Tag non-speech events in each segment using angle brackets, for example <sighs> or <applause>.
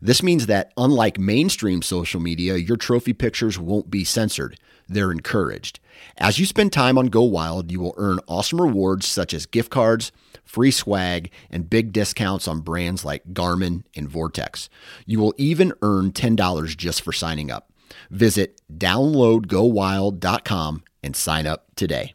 This means that, unlike mainstream social media, your trophy pictures won't be censored. They're encouraged. As you spend time on Go Wild, you will earn awesome rewards such as gift cards, free swag, and big discounts on brands like Garmin and Vortex. You will even earn $10 just for signing up. Visit downloadgowild.com and sign up today.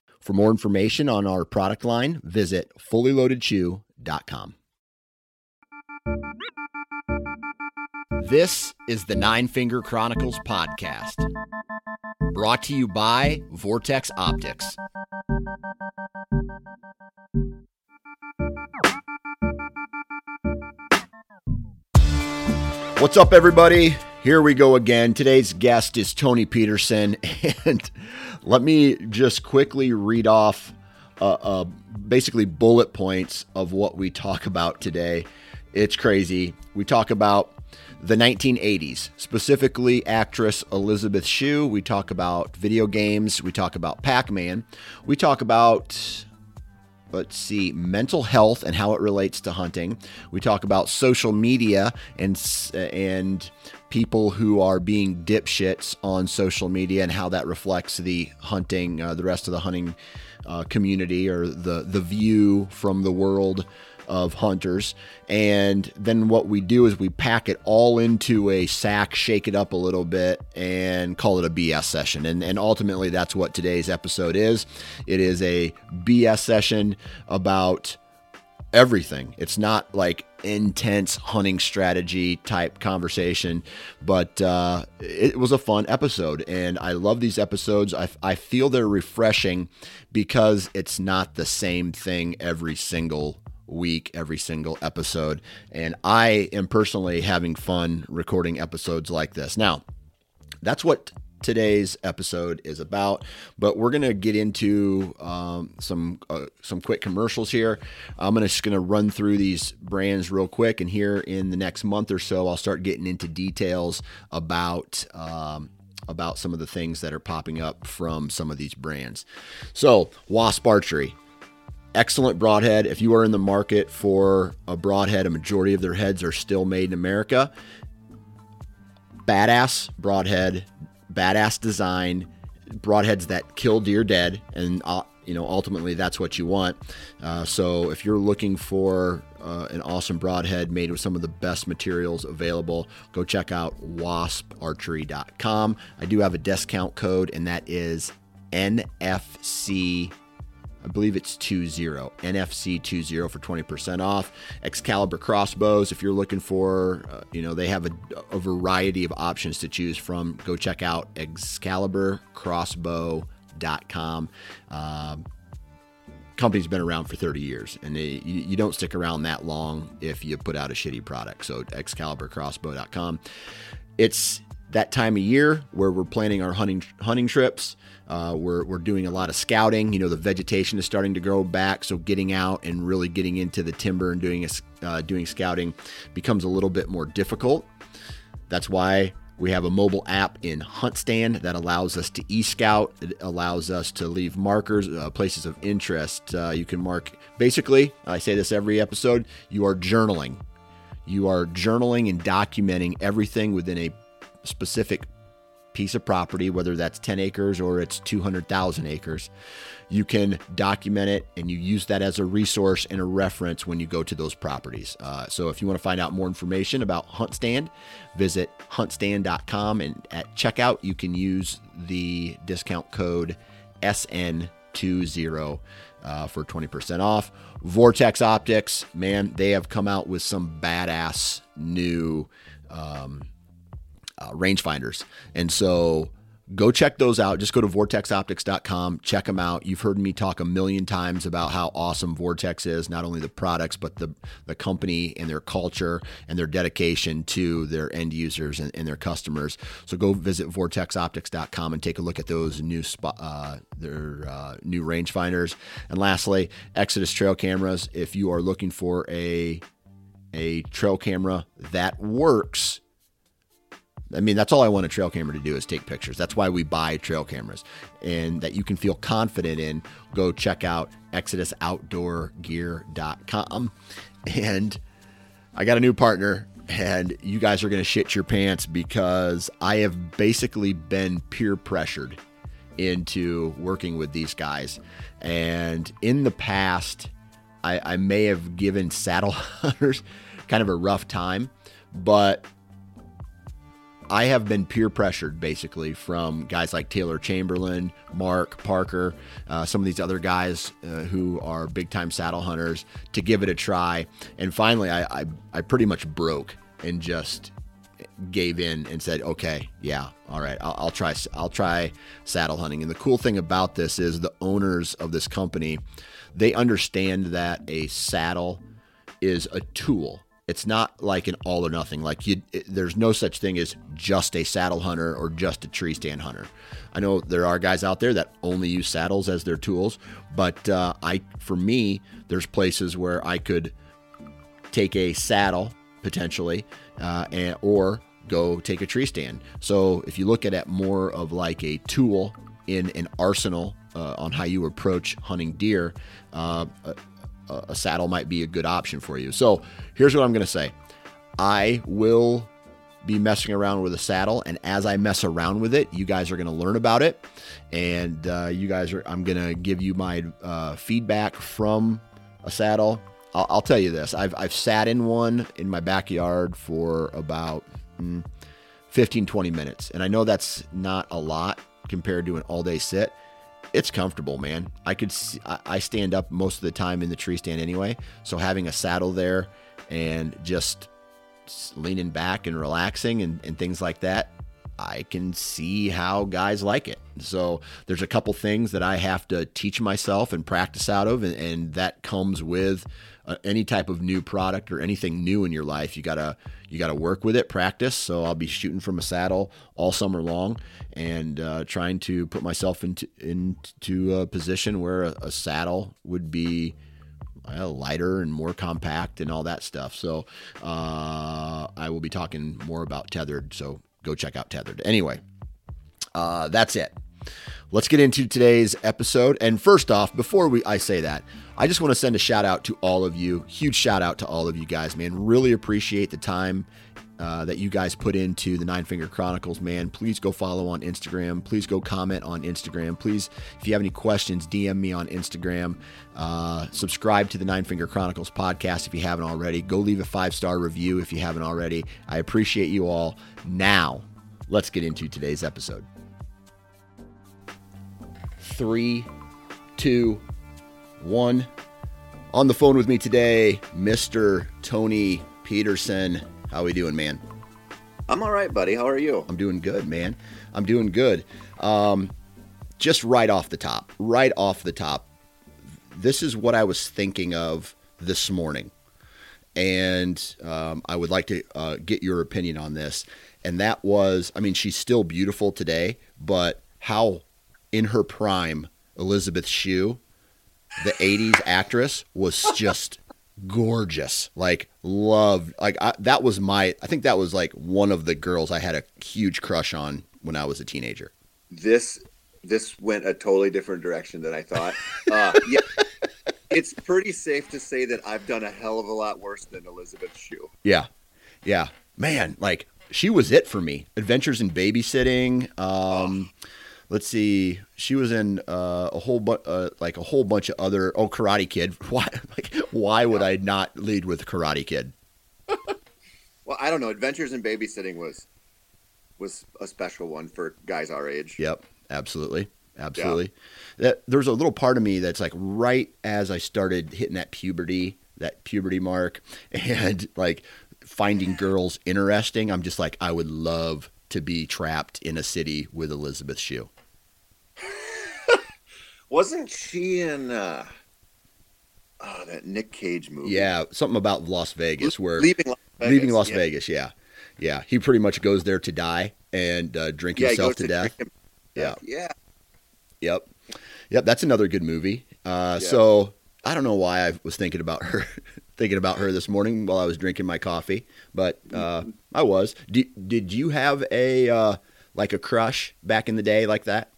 For more information on our product line, visit fullyloadedchew.com. This is the Nine Finger Chronicles podcast, brought to you by Vortex Optics. What's up, everybody? Here we go again. Today's guest is Tony Peterson, <laughs> and let me just quickly read off uh, uh, basically bullet points of what we talk about today. It's crazy. We talk about the 1980s, specifically actress Elizabeth Shue. We talk about video games. We talk about Pac Man. We talk about let's see mental health and how it relates to hunting we talk about social media and and people who are being dipshits on social media and how that reflects the hunting, uh, the rest of the hunting uh, community or the the view from the world of hunters. And then what we do is we pack it all into a sack, shake it up a little bit, and call it a BS session. And, and ultimately, that's what today's episode is. It is a BS session about everything. It's not like intense hunting strategy type conversation, but uh, it was a fun episode. And I love these episodes. I, I feel they're refreshing because it's not the same thing every single week, every single episode. And I am personally having fun recording episodes like this. Now, that's what today's episode is about. But we're gonna get into um, some uh, some quick commercials here. I'm gonna just gonna run through these brands real quick, and here in the next month or so, I'll start getting into details about. Um, about some of the things that are popping up from some of these brands. So, Wasp Archery, excellent broadhead. If you are in the market for a broadhead, a majority of their heads are still made in America. Badass broadhead, badass design, broadheads that kill deer dead, and uh, you know ultimately that's what you want. Uh, so if you're looking for uh, an awesome broadhead made with some of the best materials available, go check out wasparchery.com. I do have a discount code, and that is NFC I believe it's 20, NFC 20 for 20% off. Excalibur crossbows, if you're looking for, uh, you know, they have a, a, variety of options to choose from. Go check out excaliburcrossbow.com. Um, company's been around for 30 years and they, you, you, don't stick around that long if you put out a shitty product. So excaliburcrossbow.com. It's that time of year where we're planning our hunting hunting trips. Uh, we're, we're doing a lot of scouting. You know, the vegetation is starting to grow back, so getting out and really getting into the timber and doing a, uh, doing scouting becomes a little bit more difficult. That's why We have a mobile app in HuntStand that allows us to e-scout. It allows us to leave markers, uh, places of interest. Uh, you can mark. Basically, I say this every episode. You are journaling. You are journaling and documenting everything within a specific piece of property, whether that's 10 acres or it's 200,000 acres, you can document it and you use that as a resource and a reference when you go to those properties. Uh, so if you want to find out more information about HuntStand, visit huntstand.com and at checkout, you can use the discount code SN20 uh, for 20% off. Vortex Optics, man, they have come out with some badass new. Um, uh, rangefinders. And so go check those out. Just go to vortexoptics.com, check them out. You've heard me talk a million times about how awesome Vortex is, not only the products, but the, the company and their culture and their dedication to their end users and, and their customers. So go visit vortexoptics.com and take a look at those new spot, uh, their uh, new rangefinders. And lastly, Exodus trail cameras. If you are looking for a a trail camera that works I mean, that's all I want a trail camera to do is take pictures. That's why we buy trail cameras and that you can feel confident in. Go check out ExodusOutdoorGear.com. And I got a new partner, and you guys are going to shit your pants because I have basically been peer pressured into working with these guys. And in the past, I, I may have given saddle <laughs> hunters kind of a rough time, but I have been peer pressured basically from guys like Taylor Chamberlain, Mark Parker, uh, some of these other guys uh, who are big time saddle hunters to give it a try. And finally, I, I, I pretty much broke and just gave in and said, okay, yeah, all right, I'll, I'll try. I'll try saddle hunting. And the cool thing about this is the owners of this company, they understand that a saddle is a tool it's not like an all or nothing. Like you, it, there's no such thing as just a saddle hunter or just a tree stand hunter. I know there are guys out there that only use saddles as their tools, but uh, I, for me, there's places where I could take a saddle potentially, uh, and, or go take a tree stand. So if you look at it more of like a tool in an arsenal uh, on how you approach hunting deer, uh, a saddle might be a good option for you. So here's what I'm going to say. I will be messing around with a saddle and as i mess around with it you guys are going to learn about it. And uh, you guys are i'm going to give you my uh, feedback from a saddle. I'll, I'll, tell you this. I've, I've sat in one in my backyard for about mm, 15 20 minutes. And i know that's not a lot compared to an all day sit it's comfortable, man. I could see, I stand up most of the time in the tree stand anyway, so having a saddle there and just leaning back and relaxing and, and things like that, I can see how guys like it. So there's a couple things that I have to teach myself and practice out of, and, and that comes with any type of new product or anything new in your life. You gotta you gotta work with it, practice. So I'll be shooting from a saddle all summer long, and uh, trying to put myself into into a position where a, a saddle would be lighter and more compact and all that stuff. So uh, I will be talking more about Tethrd. So go check out Tethrd. Anyway, uh, that's it. Let's get into today's episode. And first off, before we I say that, I just want to send a shout out to all of you. Huge shout out to all of you guys, man. Really appreciate the time uh, that you guys put into the Nine Finger Chronicles, man. Please go follow on Instagram. Please go comment on Instagram. Please, if you have any questions, DM me on Instagram. Uh, subscribe to the Nine Finger Chronicles podcast if you haven't already. Go leave a five star review if you haven't already. I appreciate you all. Now, let's get into today's episode. Three, two, one. On the phone with me today, Mr. Tony Peterson. How we doing, man? I'm all right, buddy. How are you? I'm doing good, man. I'm doing good. Um, just right off the top, right off the top, this is what I was thinking of this morning. And um, I would like to uh, get your opinion on this. And that was, I mean, she's still beautiful today, but how in her prime Elizabeth Shue the 80s actress was just gorgeous. Like love. Like I, that was my. I think that was like one of the girls I had a huge crush on when I was a teenager. This this went a totally different direction than I thought. Uh, yeah, <laughs> it's pretty safe to say that I've done a hell of a lot worse than Elizabeth Shue. Yeah, yeah, man. Like she was it for me. Adventures in Babysitting. Um, oh. Let's see. She was in uh, a whole bu- uh, like a whole bunch of other. Oh, Karate Kid. <laughs> Why? Like, why would I not lead with Karate Kid? <laughs> well, I don't know. Adventures in Babysitting was was a special one for guys our age. Yep, absolutely, absolutely. Yeah. That there's a little part of me that's like right as I started hitting that puberty, that puberty mark, and like finding girls interesting. I'm just like I would love to be trapped in a city with Elizabeth Shue. <laughs> Wasn't she in uh, oh, that Nick Cage movie? Yeah, something about Las Vegas, where leaving Las Vegas, leaving Las yeah. Vegas. Yeah, yeah. He pretty much goes there to die and uh, drink yeah, himself to, to death. Yeah, yeah. Yep, yep. That's another good movie. Uh, yeah. So I don't know why I was thinking about her, <laughs> thinking about her this morning while I was drinking my coffee, but uh, I was. Did Did you have a uh, like a crush back in the day like that?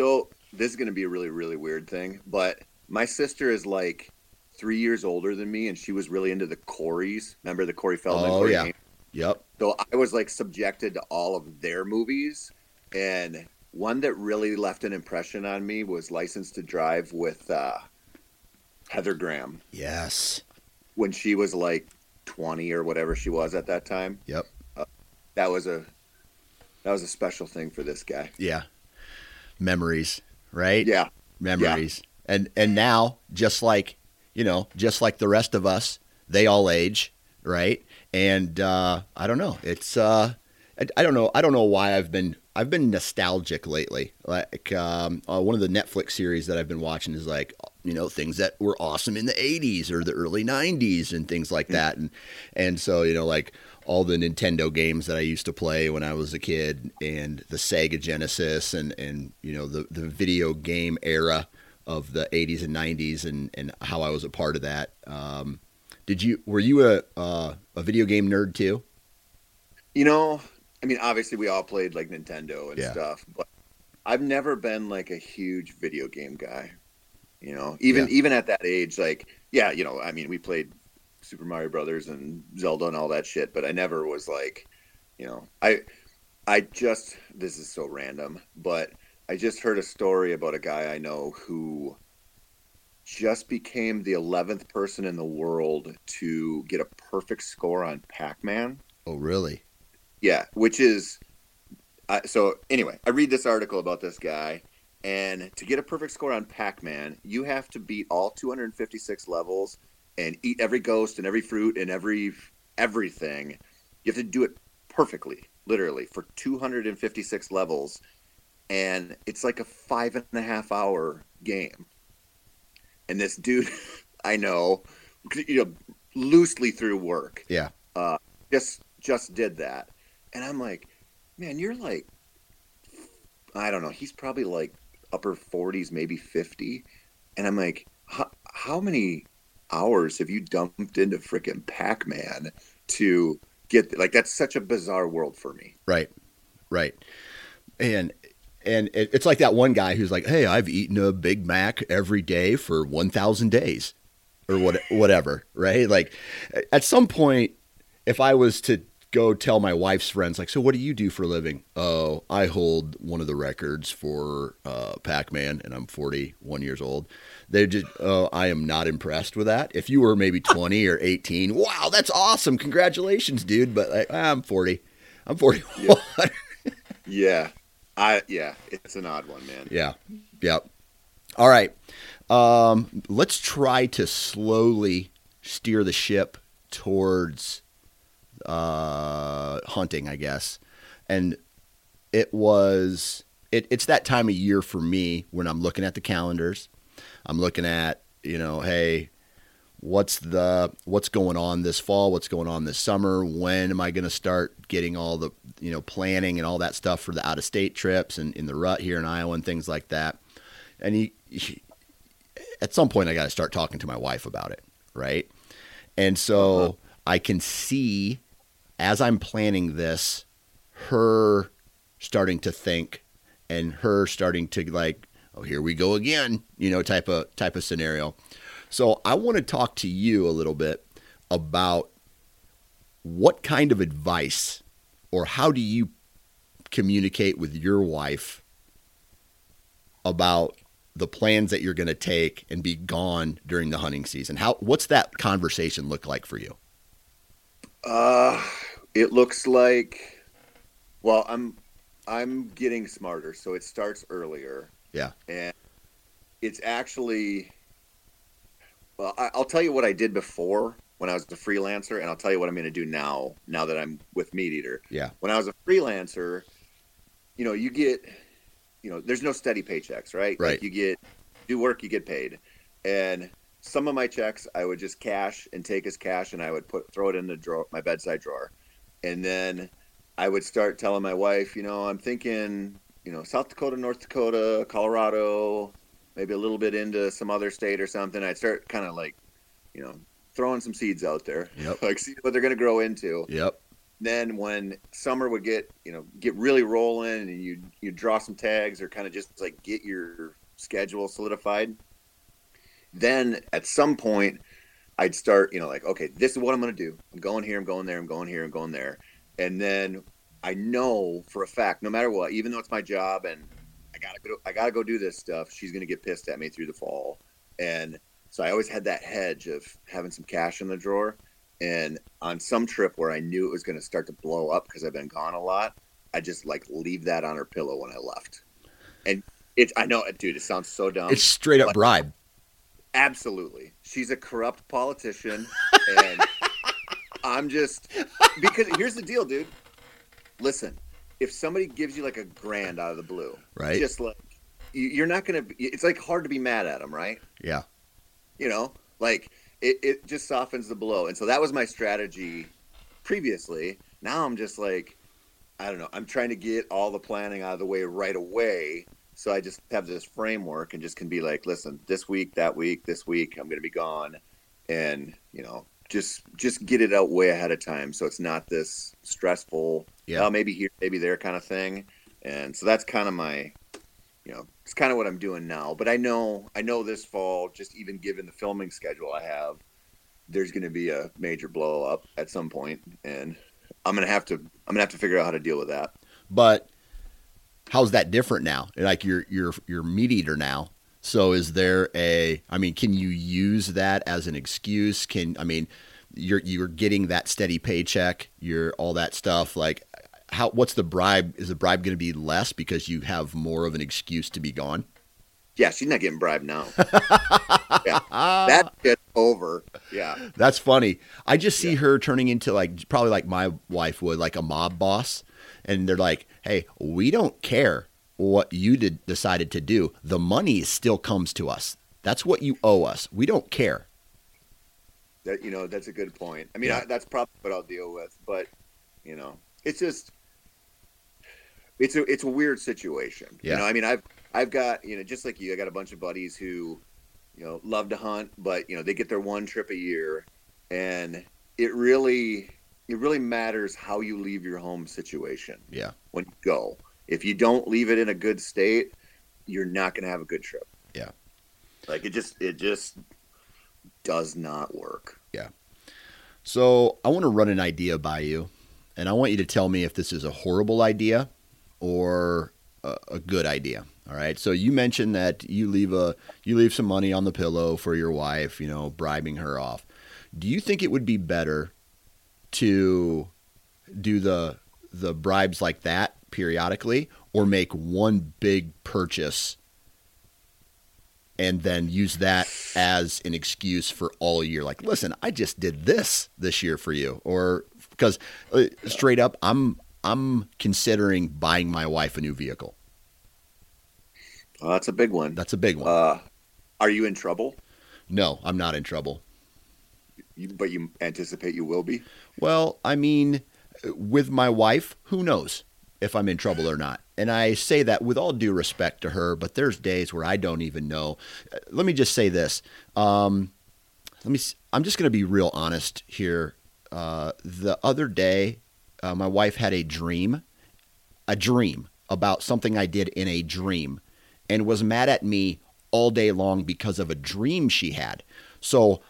So this is going to be a really really weird thing, but my sister is like three years older than me, and she was really into the Coreys. Remember the Corey Feldman? Oh Corey yeah. Game? Yep. So I was like subjected to all of their movies, and one that really left an impression on me was License to Drive with uh, Heather Graham. Yes. When she was like twenty or whatever she was at that time. Yep. Uh, that was a that was a special thing for this guy. Yeah. Memories right? Yeah. Memories. Yeah. And and now, just like you know, just like the rest of us, they all age, right? And uh, I don't know. It's uh, I, I, don't know. I don't know why I've been I've been nostalgic lately. Like um, uh, one of the Netflix series that I've been watching is like you know things that were awesome in the '80s or the early '90s and things like mm. that. And and so you know like all the Nintendo games that I used to play when I was a kid, and the Sega Genesis, and and you know the the video game era of the 80s and 90s, and and how I was a part of that. Um, did you were you a uh, a video game nerd too? You know, I mean, obviously we all played like Nintendo and yeah. stuff, but I've never been like a huge video game guy. You know, even yeah. even at that age, like yeah, you know, I mean, we played Super Mario Brothers and Zelda and all that shit, but I never was like, you know, I I just this is so random, but I just heard a story about a guy I know who just became the 11th person in the world to get a perfect score on Pac-Man. Oh, really? Yeah, which is uh, so anyway, I read this article about this guy and to get a perfect score on Pac-Man, you have to beat all 256 levels and eat every ghost and every fruit and every everything. You have to do it perfectly, literally, for 256 levels, and it's like a five and a half hour game. And this dude, <laughs> I know, you know, loosely through work, yeah, uh, just just did that, and I'm like, man, you're like, I don't know, he's probably like upper 40s, maybe 50, and I'm like, how, many hours have you dumped into freaking Pac Man to get like that's such a bizarre world for me. Right, right, and and it's like that one guy who's like, "Hey, I've eaten a Big Mac every day for one thousand days." Or what, whatever, right? Like, at some point, if I was to go tell my wife's friends, like, so what do you do for a living? Oh, I hold one of the records for uh, Pac Man, and I'm 41 years old they just uh, I am not impressed with that. If you were maybe <laughs> 20 or 18, wow, that's awesome. Congratulations, dude. But like, I'm 40. I'm 41. Yeah. <laughs> yeah. I yeah, it's an odd one, man. Yeah. Yep. All right. Um, let's try to slowly steer the ship towards uh, hunting, I guess. And it was it, it's that time of year for me when I'm looking at the calendars I'm looking at, you know, hey, what's the what's going on this fall what's going on this summer when am i going to start getting all the you know planning and all that stuff for the out of state trips and in the rut here in iowa and things like that and he, he at some point i got to start talking to my wife about it right? And so uh-huh. I can see as I'm planning this, her starting to think and her starting to like, oh, here we go again, you know, type of type of scenario. So I want to talk to you a little bit about what kind of advice or how do you communicate with your wife about the plans that you're going to take and be gone during the hunting season? How what's that conversation look like for you? Uh, it looks like well, I'm I'm getting smarter, so it starts earlier. Yeah. And it's actually well, I, will tell you what I did before when I was a freelancer, and I'll tell you what I'm going to do now. Now that I'm with MeatEater. Yeah. When I was a freelancer, you know, you get, you know, there's no steady paychecks, right? Right. Like you get do work, you get paid, and some of my checks I would just cash and take as cash, and I would put throw it in the drawer, my bedside drawer, and then I would start telling my wife, you know, I'm thinking, you know, South Dakota, North Dakota, Colorado, maybe a little bit into some other state or something. I'd start kind of like, you know, throwing some seeds out there, yep. <laughs> like see what they're going to grow into. Yep. Then when summer would get, you know, get really rolling and you you draw some tags or kind of just like get your schedule solidified. Then at some point, I'd start, you know, like, okay, this is what I'm going to do. I'm going here, I'm going there, I'm going here, I'm going there. And then I know for a fact, no matter what, even though it's my job and I gotta go, I gotta go do this stuff, she's gonna get pissed at me through the fall. And so I always had that hedge of having some cash in the drawer. And on some trip where I knew it was gonna start to blow up because I've been gone a lot, I just like leave that on her pillow when I left. And it's I know, dude, it sounds so dumb. It's straight up bribe. Absolutely, she's a corrupt politician, and I'm just because here's the deal, dude listen, if somebody gives you like a grand out of the blue, right? Just like you're not gonna. It's like hard to be mad at them, right? Yeah. You know, like it, it just softens the blow, and so that was my strategy previously. Now I'm just like, I don't know. I'm trying to get all the planning out of the way right away, so I just have this framework and just can be like, listen, this week, that week, this week, I'm gonna be gone, and you know, just just get it out way ahead of time, so it's not this stressful yeah. Oh, maybe here, maybe there kind of thing. And so that's kind of my, you know, it's kind of what I'm doing now. But I know, I know this fall, just even given the filming schedule I have, there's going to be a major blow up at some point, and I'm gonna have to, I'm gonna have to figure out how to deal with that. But how's that different now? Like you're you're you're MeatEater now. So is there a? I mean, can you use that as an excuse? Can I mean, you're you're getting that steady paycheck, you're all that stuff. Like, how what's the bribe? Is the bribe going to be less because you have more of an excuse to be gone? Yeah, she's not getting bribed now. <laughs> yeah, that gets over. Yeah, that's funny. I just see yeah. her turning into like probably like my wife would, like a mob boss, and they're like, "Hey, we don't care what you did, decided to do. The money still comes to us. That's what you owe us. We don't care." That you know, that's a good point. I mean, yeah. I, that's probably what I'll deal with, but you know, it's just it's a it's a weird situation. Yeah. You know, I mean, I've I've got you know just like you, I got a bunch of buddies who you know love to hunt, but you know they get their one trip a year, and it really it really matters how you leave your home situation. Yeah. When you go, if you don't leave it in a good state, you're not going to have a good trip. Yeah. Like it just it just does not work. Yeah. So I want to run an idea by you, and I want you to tell me if this is a horrible idea or a, a good idea. All right. So you mentioned that you leave a you leave some money on the pillow for your wife, you know, bribing her off. Do you think it would be better to do the the bribes like that periodically or make one big purchase and then use that as an excuse for all year like listen i just did this this year for you or because uh, straight up i'm I'm considering buying my wife a new vehicle. Oh, that's a big one. That's a big one. Uh, are you in trouble? No, I'm not in trouble. But you anticipate you will be? Well, I mean, with my wife, who knows if I'm in trouble or not? And I say that with all due respect to her, but there's days where I don't even know. Let me just say this. Um, let me. I'm just going to be real honest here. Uh, the other day, uh, my wife had a dream, a dream about something I did in a dream, and was mad at me all day long because of a dream she had. So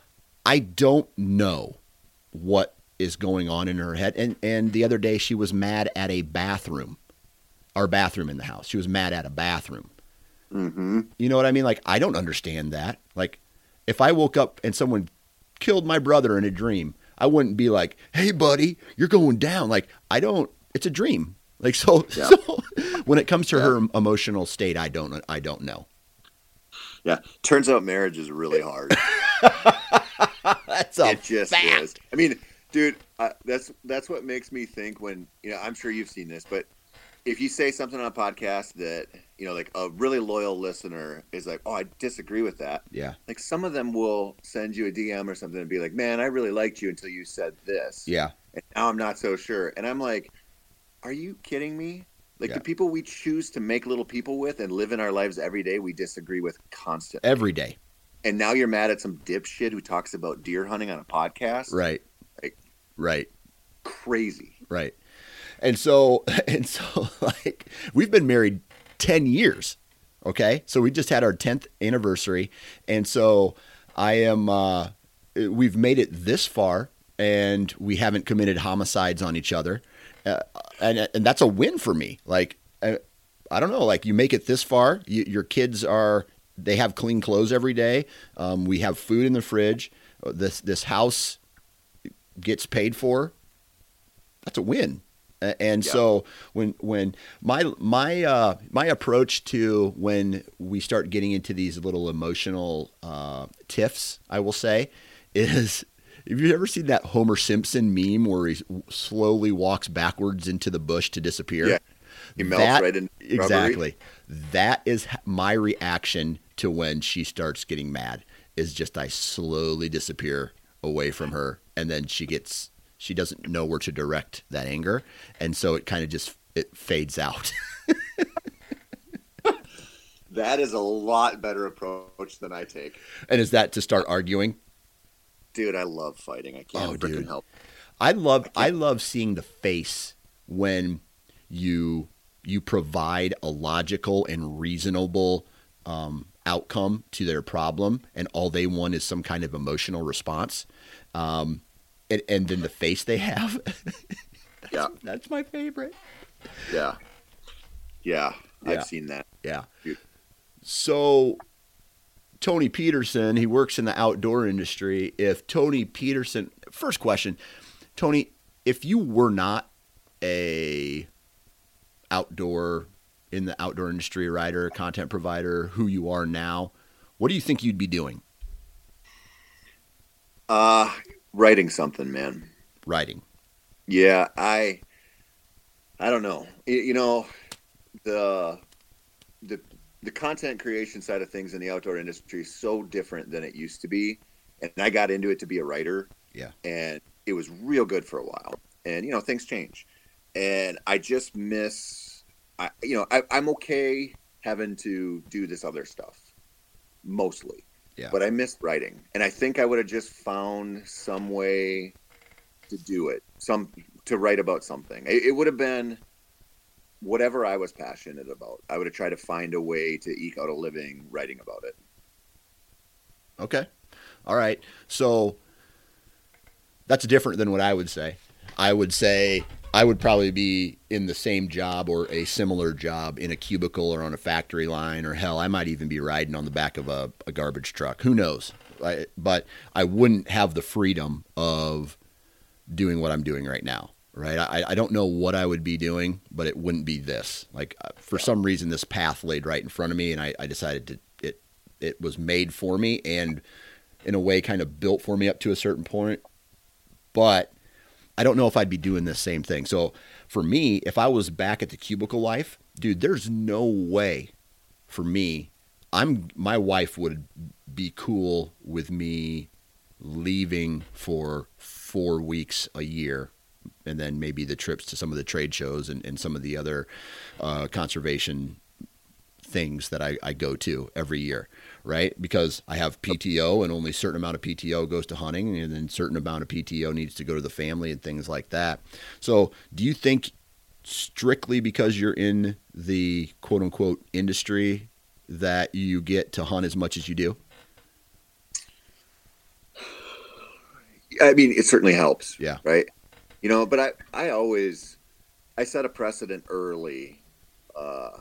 I don't know what is going on in her head. And and the other day she was mad at a bathroom, our bathroom in the house. She was mad at a bathroom. Mm-hmm. You know what I mean? Like I don't understand that. Like if I woke up and someone killed my brother in a dream, I wouldn't be like, "Hey, buddy, you're going down." Like I don't. It's a dream. Like so. <laughs> Yeah. so when it comes to yeah. her emotional state, I don't. I don't know. Yeah, turns out marriage is really hard. <laughs> <laughs> that's a it just fact. is. I mean, dude, uh, that's that's what makes me think when you know. I'm sure you've seen this, but if you say something on a podcast that you know, like a really loyal listener is like, "Oh, I disagree with that." Yeah. Like some of them will send you a DM or something and be like, "Man, I really liked you until you said this." Yeah. And now I'm not so sure, and I'm like, "Are you kidding me?" Like yeah. the people we choose to make little people with and live in our lives every day, we disagree with constantly. Every day. And now you're mad at some dipshit who talks about deer hunting on a podcast. Right. Like, right. Crazy. Right. And so, <laughs> and so, <laughs> like, we've been married 10 years. Okay. So we just had our 10th anniversary. And so I am, uh, we've made it this far and we haven't committed homicides on each other uh, and and that's a win for me. Like I, I don't know, like you make it this far, you, your kids are they have clean clothes every day. Um, we have food in the fridge. This this house gets paid for. That's a win. And yeah. so when when my my uh, my approach to when we start getting into these little emotional uh, tiffs, I will say, is have you ever seen that Homer Simpson meme where he slowly walks backwards into the bush to disappear? Yeah. He melts that, right in. Exactly. That is my reaction to when she starts getting mad. Is just I slowly disappear away from her, and then she gets she doesn't know where to direct that anger, and so it kind of just it fades out. <laughs> that is a lot better approach than I take. And is that to start arguing? dude, I love fighting. I can't oh, freaking help. I love I, I love seeing the face when you you provide a logical and reasonable um, outcome to their problem, and all they want is some kind of emotional response. Um, and, and then the face they have. <laughs> that's, yeah, that's my favorite. Yeah. yeah, yeah, I've seen that. Yeah. Dude. So Tony Peterson, he works in the outdoor industry. If Tony Peterson, first question, Tony, if you were not a outdoor in the outdoor industry writer, content provider, who you are now, what do you think you'd be doing? Uh, writing something, man. Writing. Yeah, I I don't know. You know, the the the content creation side of things in the outdoor industry is so different than it used to be. And I got into it to be a writer. Yeah. And it was real good for a while. And, you know, things change. And I just miss, I, you know, I, I'm okay having to do this other stuff mostly. Yeah. But I missed writing. And I think I would have just found some way to do it, some to write about something. It, it would have been whatever I was passionate about, I would have tried to find a way to eke out a living writing about it. Okay. All right. So that's different than what I would say. I would say I would probably be in the same job or a similar job in a cubicle or on a factory line, or hell, I might even be riding on the back of a, a garbage truck. Who knows? I, but I wouldn't have the freedom of doing what I'm doing right now right? I, I don't know what I would be doing, but it wouldn't be this. Like uh, for some reason, this path laid right in front of me, and I, I decided to it it was made for me, and in a way, kind of built for me up to a certain point. But I don't know if I'd be doing the same thing. So for me, if I was back at the cubicle life, dude, there's no way for me. I'm my wife would be cool with me leaving for four weeks a year and then maybe the trips to some of the trade shows and, and some of the other uh, conservation things that I, I go to every year, right? Because I have PTO and only a certain amount of PTO goes to hunting and then certain amount of PTO needs to go to the family and things like that. So do you think strictly because you're in the quote unquote industry that you get to hunt as much as you do? I mean, it certainly helps. Yeah. Right. You know, but I, I always, I set a precedent early, uh,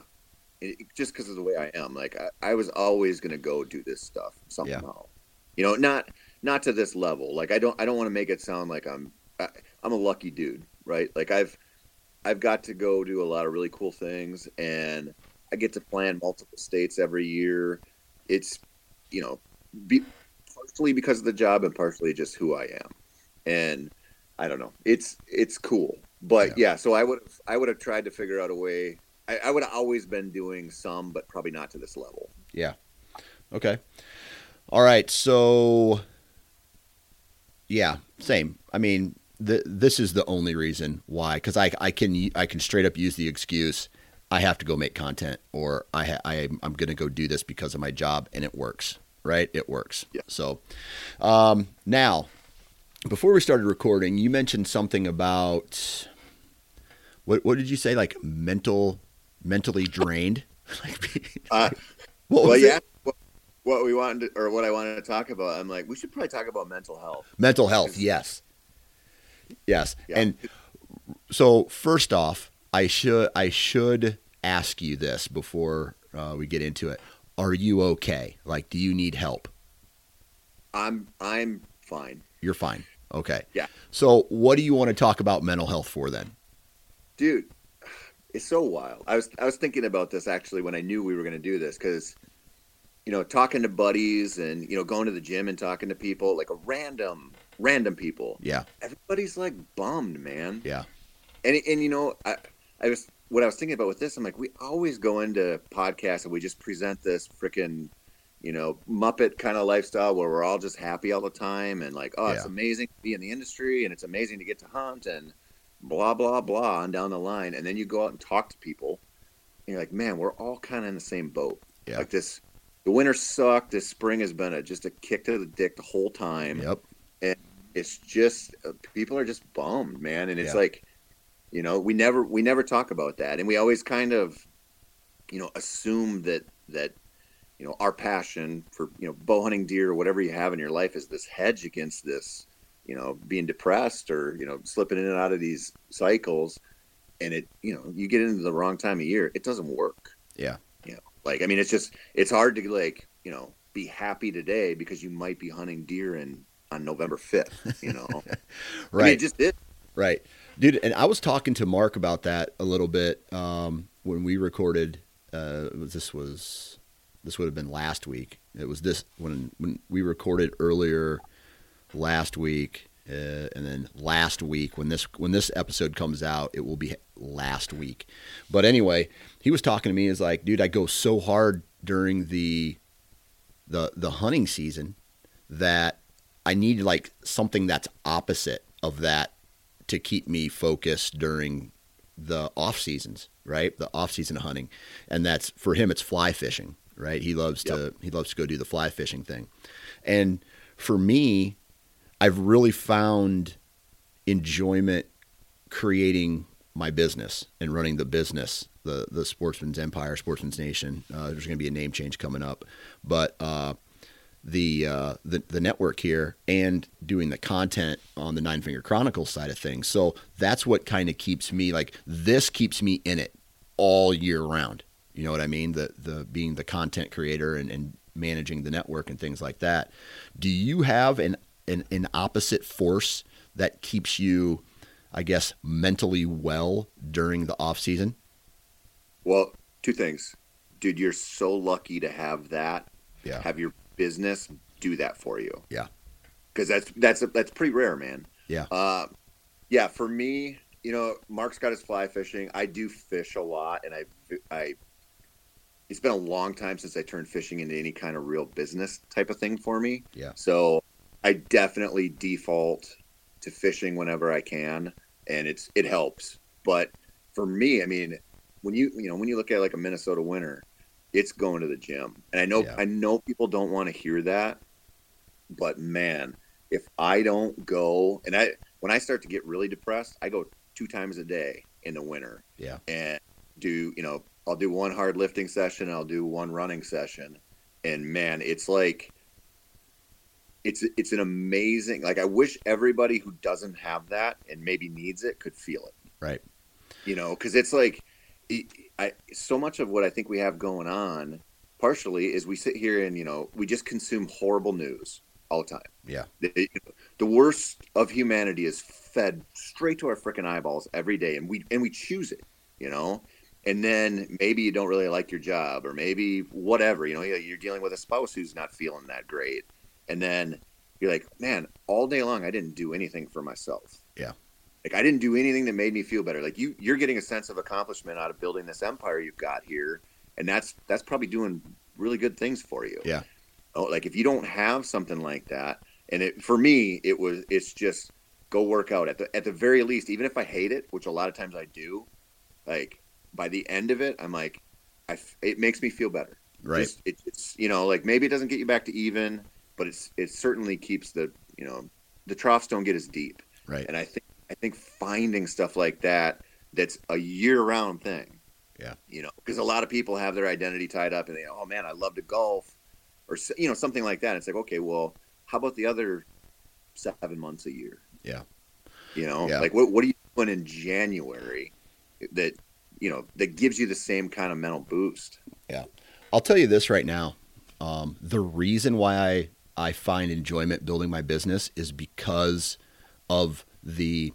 it, just because of the way I am. Like I, I was always going to go do this stuff somehow. Yeah. You know, not not to this level. Like I don't I don't want to make it sound like I'm I, I'm a lucky dude, right? Like I've I've got to go do a lot of really cool things, and I get to plan multiple states every year. It's you know, be, partially because of the job and partially just who I am, and I don't know. It's it's cool, but yeah. yeah so I would I would have tried to figure out a way. I, I would have always been doing some, but probably not to this level. Yeah. Okay. All right. So. Yeah, same. I mean, the, this is the only reason why because I, I can I can straight up use the excuse I have to go make content or I ha- I I'm going to go do this because of my job and it works right it works yeah. so um, now before we started recording you mentioned something about what what did you say like mental mentally drained <laughs> uh, <laughs> what well yeah what, what we wanted to, or what I wanted to talk about I'm like we should probably talk about mental health mental health yes Yes. Yeah. And so first off, I should I should ask you this before uh, we get into it. Are you okay? Like, do you need help? I'm I'm fine. You're fine. Okay. Yeah. So, what do you want to talk about mental health for then? Dude, so wild. I was I was thinking about this actually when I knew we were going to do this because you know, talking to buddies and you know, going to the gym and talking to people like a random random people. Yeah. Everybody's like bummed, man. Yeah. And and you know, I I was what I was thinking about with this, I'm like, we always go into podcasts and we just present this freaking, you know, Muppet kind of lifestyle where we're all just happy all the time and like, oh, yeah. it's amazing to be in the industry and it's amazing to get to hunt and blah blah blah and down the line. And then you go out and talk to people, and you're like, man, we're all kind of in the same boat. Yeah. Like this, the winter sucked. This spring has been a, just a kick to the dick the whole time. Yep. And it's just uh, people are just bummed, man, and it's yeah. like, you know, we never we never talk about that, and we always kind of, you know, assume that that you know our passion for you know bow hunting deer or whatever you have in your life is this hedge against this you know being depressed or you know slipping in and out of these cycles and it you know you get into the wrong time of year it doesn't work yeah you know like i mean it's just it's hard to like you know be happy today because you might be hunting deer in on November 5th, you know. right. <laughs> I mean, just it. Right. Dude, and I was talking to Mark about that a little bit um, when we recorded uh, this was this would have been last week. It was this when when we recorded earlier last week uh, and then last week when this when this episode comes out it will be last week but anyway he was talking to me is like dude i go so hard during the the the hunting season that I need like something that's opposite of that to keep me focused during the off seasons, right? The off season hunting, and that's for him. It's fly fishing, right? He loves yep. to he loves to go do the fly fishing thing, and for me, I've really found enjoyment creating my business and running the business, the the Sportsman's Empire, Sportsman's Nation. Uh, there's going to be a name change coming up, but uh, the, uh, the the network here and doing the content on the Nine Finger Chronicles side of things. So that's what kind of keeps me like this keeps me in it all year round. You know what I mean? The the being the content creator and, and managing the network and things like that. Do you have an, an an opposite force that keeps you, I guess, mentally well during the off season? Well, two things. Dude, you're so lucky to have that. Yeah. Have your business do that for you. Yeah. Because that's that's that's pretty rare, man. Yeah. Uh, yeah. For me, you know, Mark's got his fly fishing. I do fish a lot, and I I. It's been a long time since I turned fishing into any kind of real business type of thing for me. Yeah. So I definitely default to fishing whenever I can, and it's it helps. But for me, I mean, when you you know when you look at like a Minnesota winter, it's going to the gym. And I know yeah. I know people don't want to hear that, but man, if I don't go and I when I start to get really depressed, I go two times a day in the winter. Yeah. And do, you know, I'll do one hard lifting session, I'll do one running session. And man, it's like it's it's an amazing like I wish everybody who doesn't have that and maybe needs it could feel it. Right. You know, cuz it's like I so much of what I think we have going on partially is we sit here and you know we just consume horrible news all the time. Yeah. The, the worst of humanity is fed straight to our freaking eyeballs every day, and we and we choose it. You know. And then maybe you don't really like your job, or maybe whatever. You know, you're dealing with a spouse who's not feeling that great, and then you're like, man, all day long I didn't do anything for myself. Yeah. Like I didn't do anything that made me feel better. Like you, you're getting a sense of accomplishment out of building this empire you've got here, and that's that's probably doing really good things for you. Yeah. Oh, like if you don't have something like that, and it for me, it was it's just go work out at the at the very least. Even if I hate it, which a lot of times I do, like by the end of it, I'm like, I it makes me feel better. Right. Just, it, it's you know like maybe it doesn't get you back to even, but it's it certainly keeps the you know the troughs don't get as deep. Right. And I think I think finding stuff like that that's a year round thing. Yeah. You know, because a lot of people have their identity tied up and they, oh man, I love to golf or, you know, something like that. It's like, okay, well, how about the other seven months a year? Yeah. You know, yeah. like what, what are you doing in January that, you know, that gives you the same kind of mental boost? Yeah. I'll tell you this right now. Um, the reason why I, I find enjoyment building my business is because of the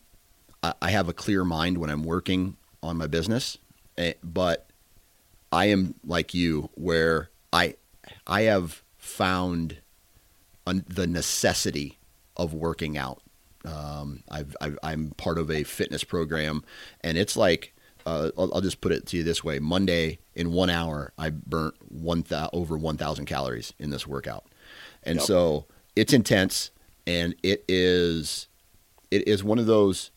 I have a clear mind when I'm working on my business, eh, but I am like you, where I I have found the necessity of working out. Um, I've, i am part of a fitness program, and it's like uh, I'll, I'll, just put it to you this way: Monday in one hour, I burnt one th- over 1,000 calories in this workout, and yep. so it's intense, and it is it is one of those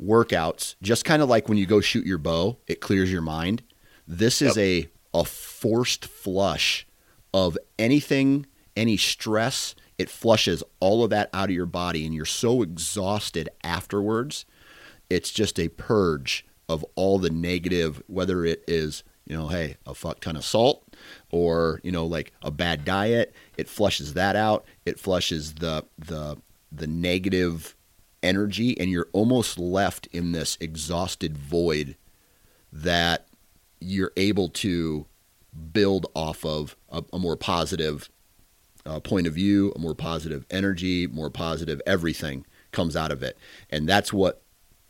workouts, just kind of like when you go shoot your bow, it clears your mind. This is yep. a a forced flush of anything, any stress. It flushes all of that out of your body, and you're so exhausted afterwards. It's just a purge of all the negative, whether it is, you know, hey, a fuck ton of salt or, you know, like a bad diet. It flushes that out. It flushes the the the negative energy and you're almost left in this exhausted void that you're able to build off of a, a more positive uh, point of view, a more positive energy, more positive everything comes out of it. And that's what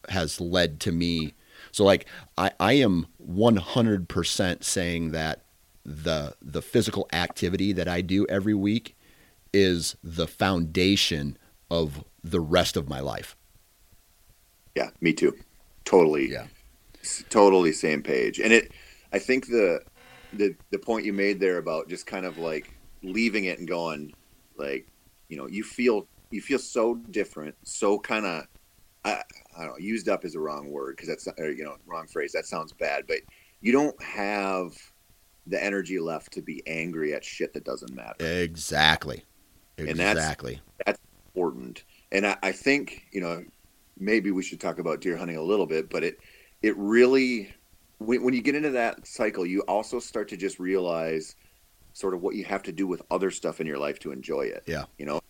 has led to me. So like I, I am 100% saying that the the physical activity that I do every week is the foundation of the rest of my life. Yeah, me too. Totally. Yeah. Totally same page. And it I think the the the point you made there about just kind of like leaving it and going like, you know, you feel you feel so different, so kind of I, I don't know, used up is a wrong word because that's or, you know, wrong phrase. That sounds bad, but you don't have the energy left to be angry at shit that doesn't matter. Exactly. Exactly. And that's, that's important. And I, I think, you know, maybe we should talk about deer hunting a little bit, but it it really when, when you get into that cycle, you also start to just realize sort of what you have to do with other stuff in your life to enjoy it. Yeah. You know,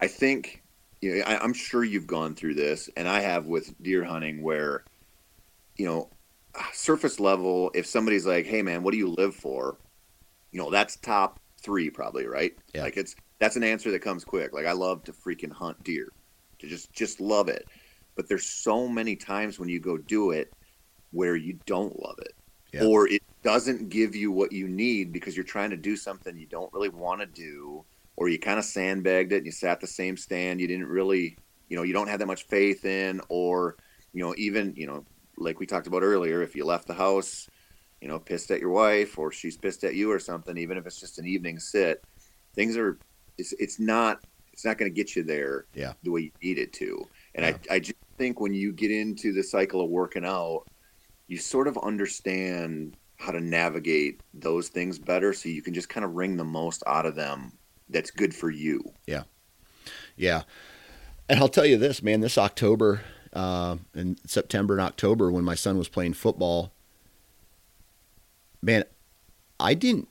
I think, you know, I, am sure you've gone through this, and I have with deer hunting where, you know, surface level, if somebody's like, hey, man, what do you live for? You know, that's top three probably, right? Yeah. Like it's, that's an answer that comes quick. Like I love to freaking hunt deer, to just, just love it. But there's so many times when you go do it where you don't love it yeah. or it doesn't give you what you need because you're trying to do something you don't really want to do or you kind of sandbagged it and you sat the same stand you didn't really you know you don't have that much faith in or you know even you know like we talked about earlier if you left the house you know pissed at your wife or she's pissed at you or something even if it's just an evening sit things are it's, it's not it's not going to get you there yeah. the way you need it to and yeah. I, I just think when you get into the cycle of working out you sort of understand how to navigate those things better so you can just kind of wring the most out of them that's good for you. Yeah. Yeah. And I'll tell you this, man, this October, uh, in September and October, when my son was playing football, man, I didn't.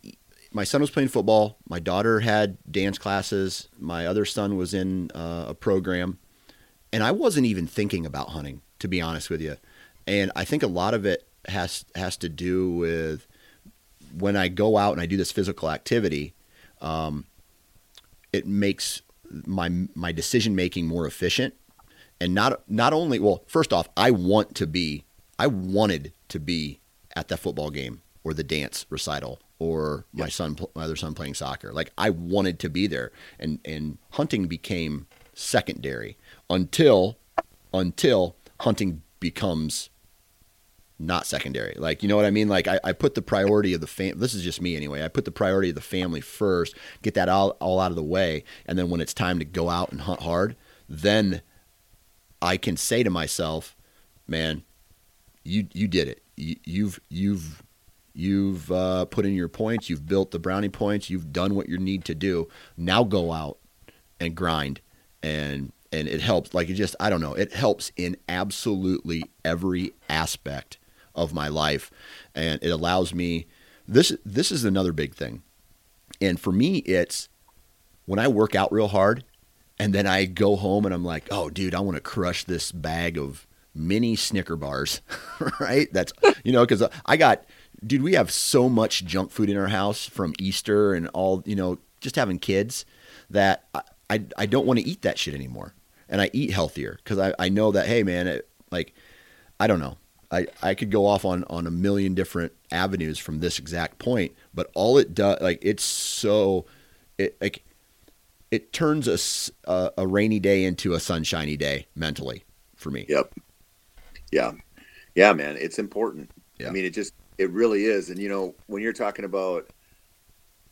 My son was playing football. My daughter had dance classes. My other son was in uh, a program, and I wasn't even thinking about hunting, to be honest with you. And I think a lot of it has has to do with when I go out and I do this physical activity. Um, it makes my my decision making more efficient, and not not only well, first off, I want to be, I wanted to be at that football game or the dance recital or my yep. son my other son playing soccer. Like I wanted to be there, and and hunting became secondary until until hunting becomes not secondary. Like, you know what I mean? Like, I, I put the priority of the fam. This is just me anyway. I put the priority of the family first, get that all, all out of the way. And then when it's time to go out and hunt hard, then I can say to myself, man, you, you did it. You, you've, you've, you've uh, put in your points. You've built the brownie points. You've done what you need to do. Now go out and grind and and it helps like it just i don't know it helps in absolutely every aspect of my life. And it allows me this this is another big thing. And for me it's when i work out real hard and then i go home and i'm like oh dude i want to crush this bag of mini snicker bars <laughs> right? That's you know because i got dude we have so much junk food in our house from easter and all you know just having kids that i i, I don't want to eat that shit anymore. And i eat healthier because I, I know that hey man it, like i don't know I, I could go off on, on a million different avenues from this exact point, but all it does, like, it's so, it like, it turns a, a, a rainy day into a sunshiny day mentally for me. Yep. Yeah. Yeah, man. It's important. Yeah. I mean, it just, it really is. And, you know, when you're talking about,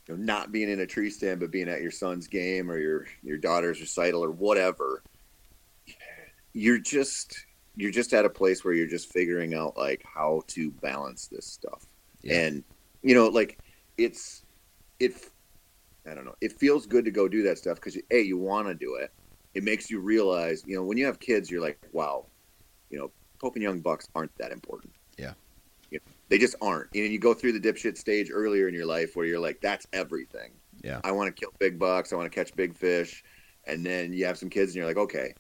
you know, not being in a tree stand, but being at your son's game or your, your daughter's recital or whatever, you're just, you're just at a place where you're just figuring out like how to balance this stuff. Yeah. And you know, like it's it I don't know. It feels good to go do that stuff because a you want to do it. It makes you realize, you know, when you have kids, you're like, wow, you know, Pope and Young bucks aren't that important. Yeah, you know, they just aren't. And you go through the dipshit stage earlier in your life where you're like, that's everything. Yeah, I want to kill big bucks. I want to catch big fish. And then you have some kids, and you're like, okay,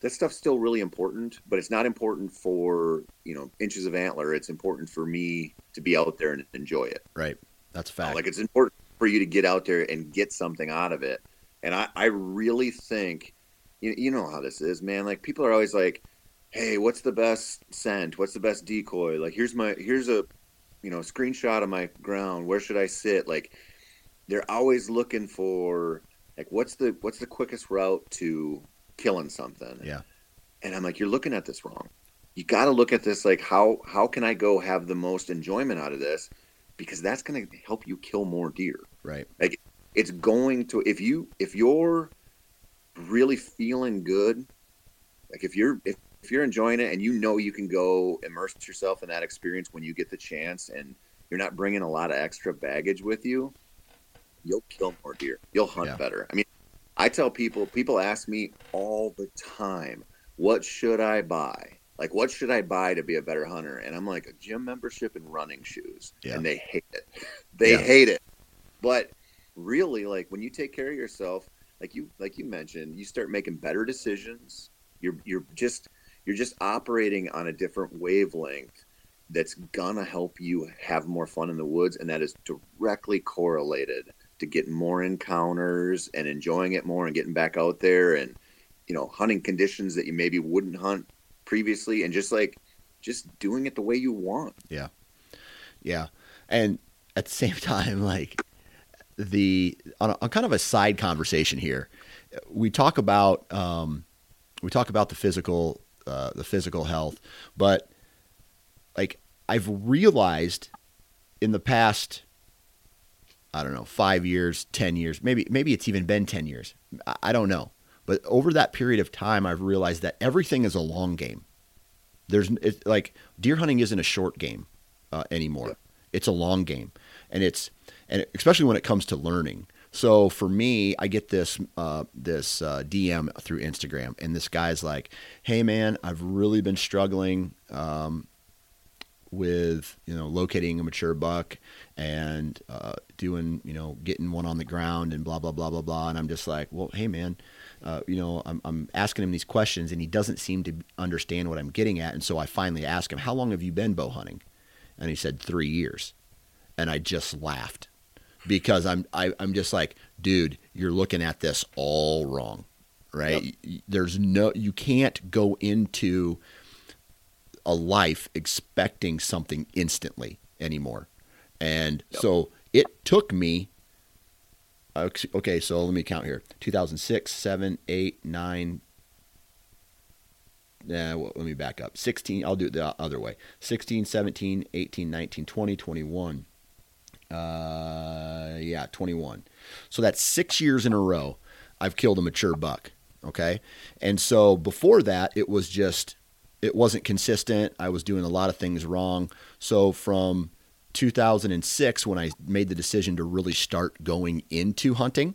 that stuff's still really important, but it's not important for you know inches of antler. It's important for me to be out there and enjoy it. Right, that's fact. Like it's important for you to get out there and get something out of it. And I, I really think, you, you know how this is, man. Like people are always like, "Hey, what's the best scent? What's the best decoy? Like here's my here's a, you know, screenshot of my ground. Where should I sit? Like they're always looking for like what's the what's the quickest route to killing something. Yeah. And I'm like, you're looking at this wrong. You got to look at this like how how can I go have the most enjoyment out of this because that's going to help you kill more deer. Right. Like it's going to if you if you're really feeling good, like if you're if, if you're enjoying it and you know you can go immerse yourself in that experience when you get the chance and you're not bringing a lot of extra baggage with you, you'll kill more deer. You'll hunt yeah. better. I mean, I tell people, people ask me all the time, what should I buy? Like, what should I buy to be a better hunter? And I'm like, a gym membership and running shoes. Yeah. And they hate it. They yeah. hate it. But really, like, when you take care of yourself, like you, like you mentioned, you start making better decisions. You're, you're just, you're just operating on a different wavelength that's gonna help you have more fun in the woods, and that is directly correlated to getting more encounters and enjoying it more and getting back out there and you know hunting conditions that you maybe wouldn't hunt previously and just like just doing it the way you want. Yeah. Yeah. And at the <laughs> same time like the on, a, on kind of a side conversation here we talk about um, we talk about the physical uh, the physical health but like i've realized in the past I don't know, five years, 10 years, maybe, maybe it's even been 10 years. I don't know. But over that period of time, I've realized that everything is a long game. There's it's like deer hunting isn't a short game uh, anymore. It's a long game, and it's and especially when it comes to learning. So for me, I get this uh, this uh, DM through Instagram, and this guy's like, "Hey man, I've really been struggling um, with you know locating a mature buck and uh, doing you know getting one on the ground and blah blah blah blah blah." And I'm just like, "Well, hey man." Uh, you know, I'm, I'm asking him these questions and he doesn't seem to understand what I'm getting at. And so I finally ask him, How long have you been bow hunting? And he said, Three years. And I just laughed because I'm I, am i am just like, dude, you're looking at this all wrong, right? Yep. There's no you can't go into a life expecting something instantly anymore, and yep. so it took me. Okay, so let me count here: 2006, 7, 8, 9, yeah, well, let me back up. 16, I'll do it the other way. 16, 17, 18, 19, 20, 21, uh, yeah, 21. So that's six years in a row I've killed a mature buck. Okay. And so before that, it was just, it wasn't consistent. I was doing a lot of things wrong. So from 2006, when I made the decision to really start going into hunting,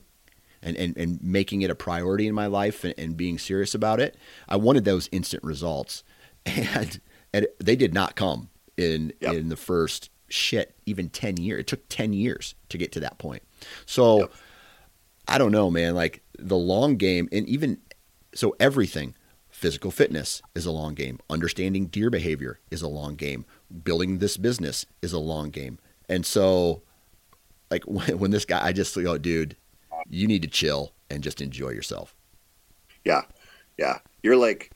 and, and, and making it a priority in my life and, and being serious about it, I wanted those instant results. <laughs> And, and they did not come in yep. in the first shit, even 10 years. It took 10 years to get to that point. So yep. I don't know, man. Like the long game, and even so, everything physical fitness is a long game. Understanding deer behavior is a long game. Building this business is a long game. And so, like when, <laughs> when this guy, I just go, dude, you need to chill and just enjoy yourself. Yeah. Yeah. You're like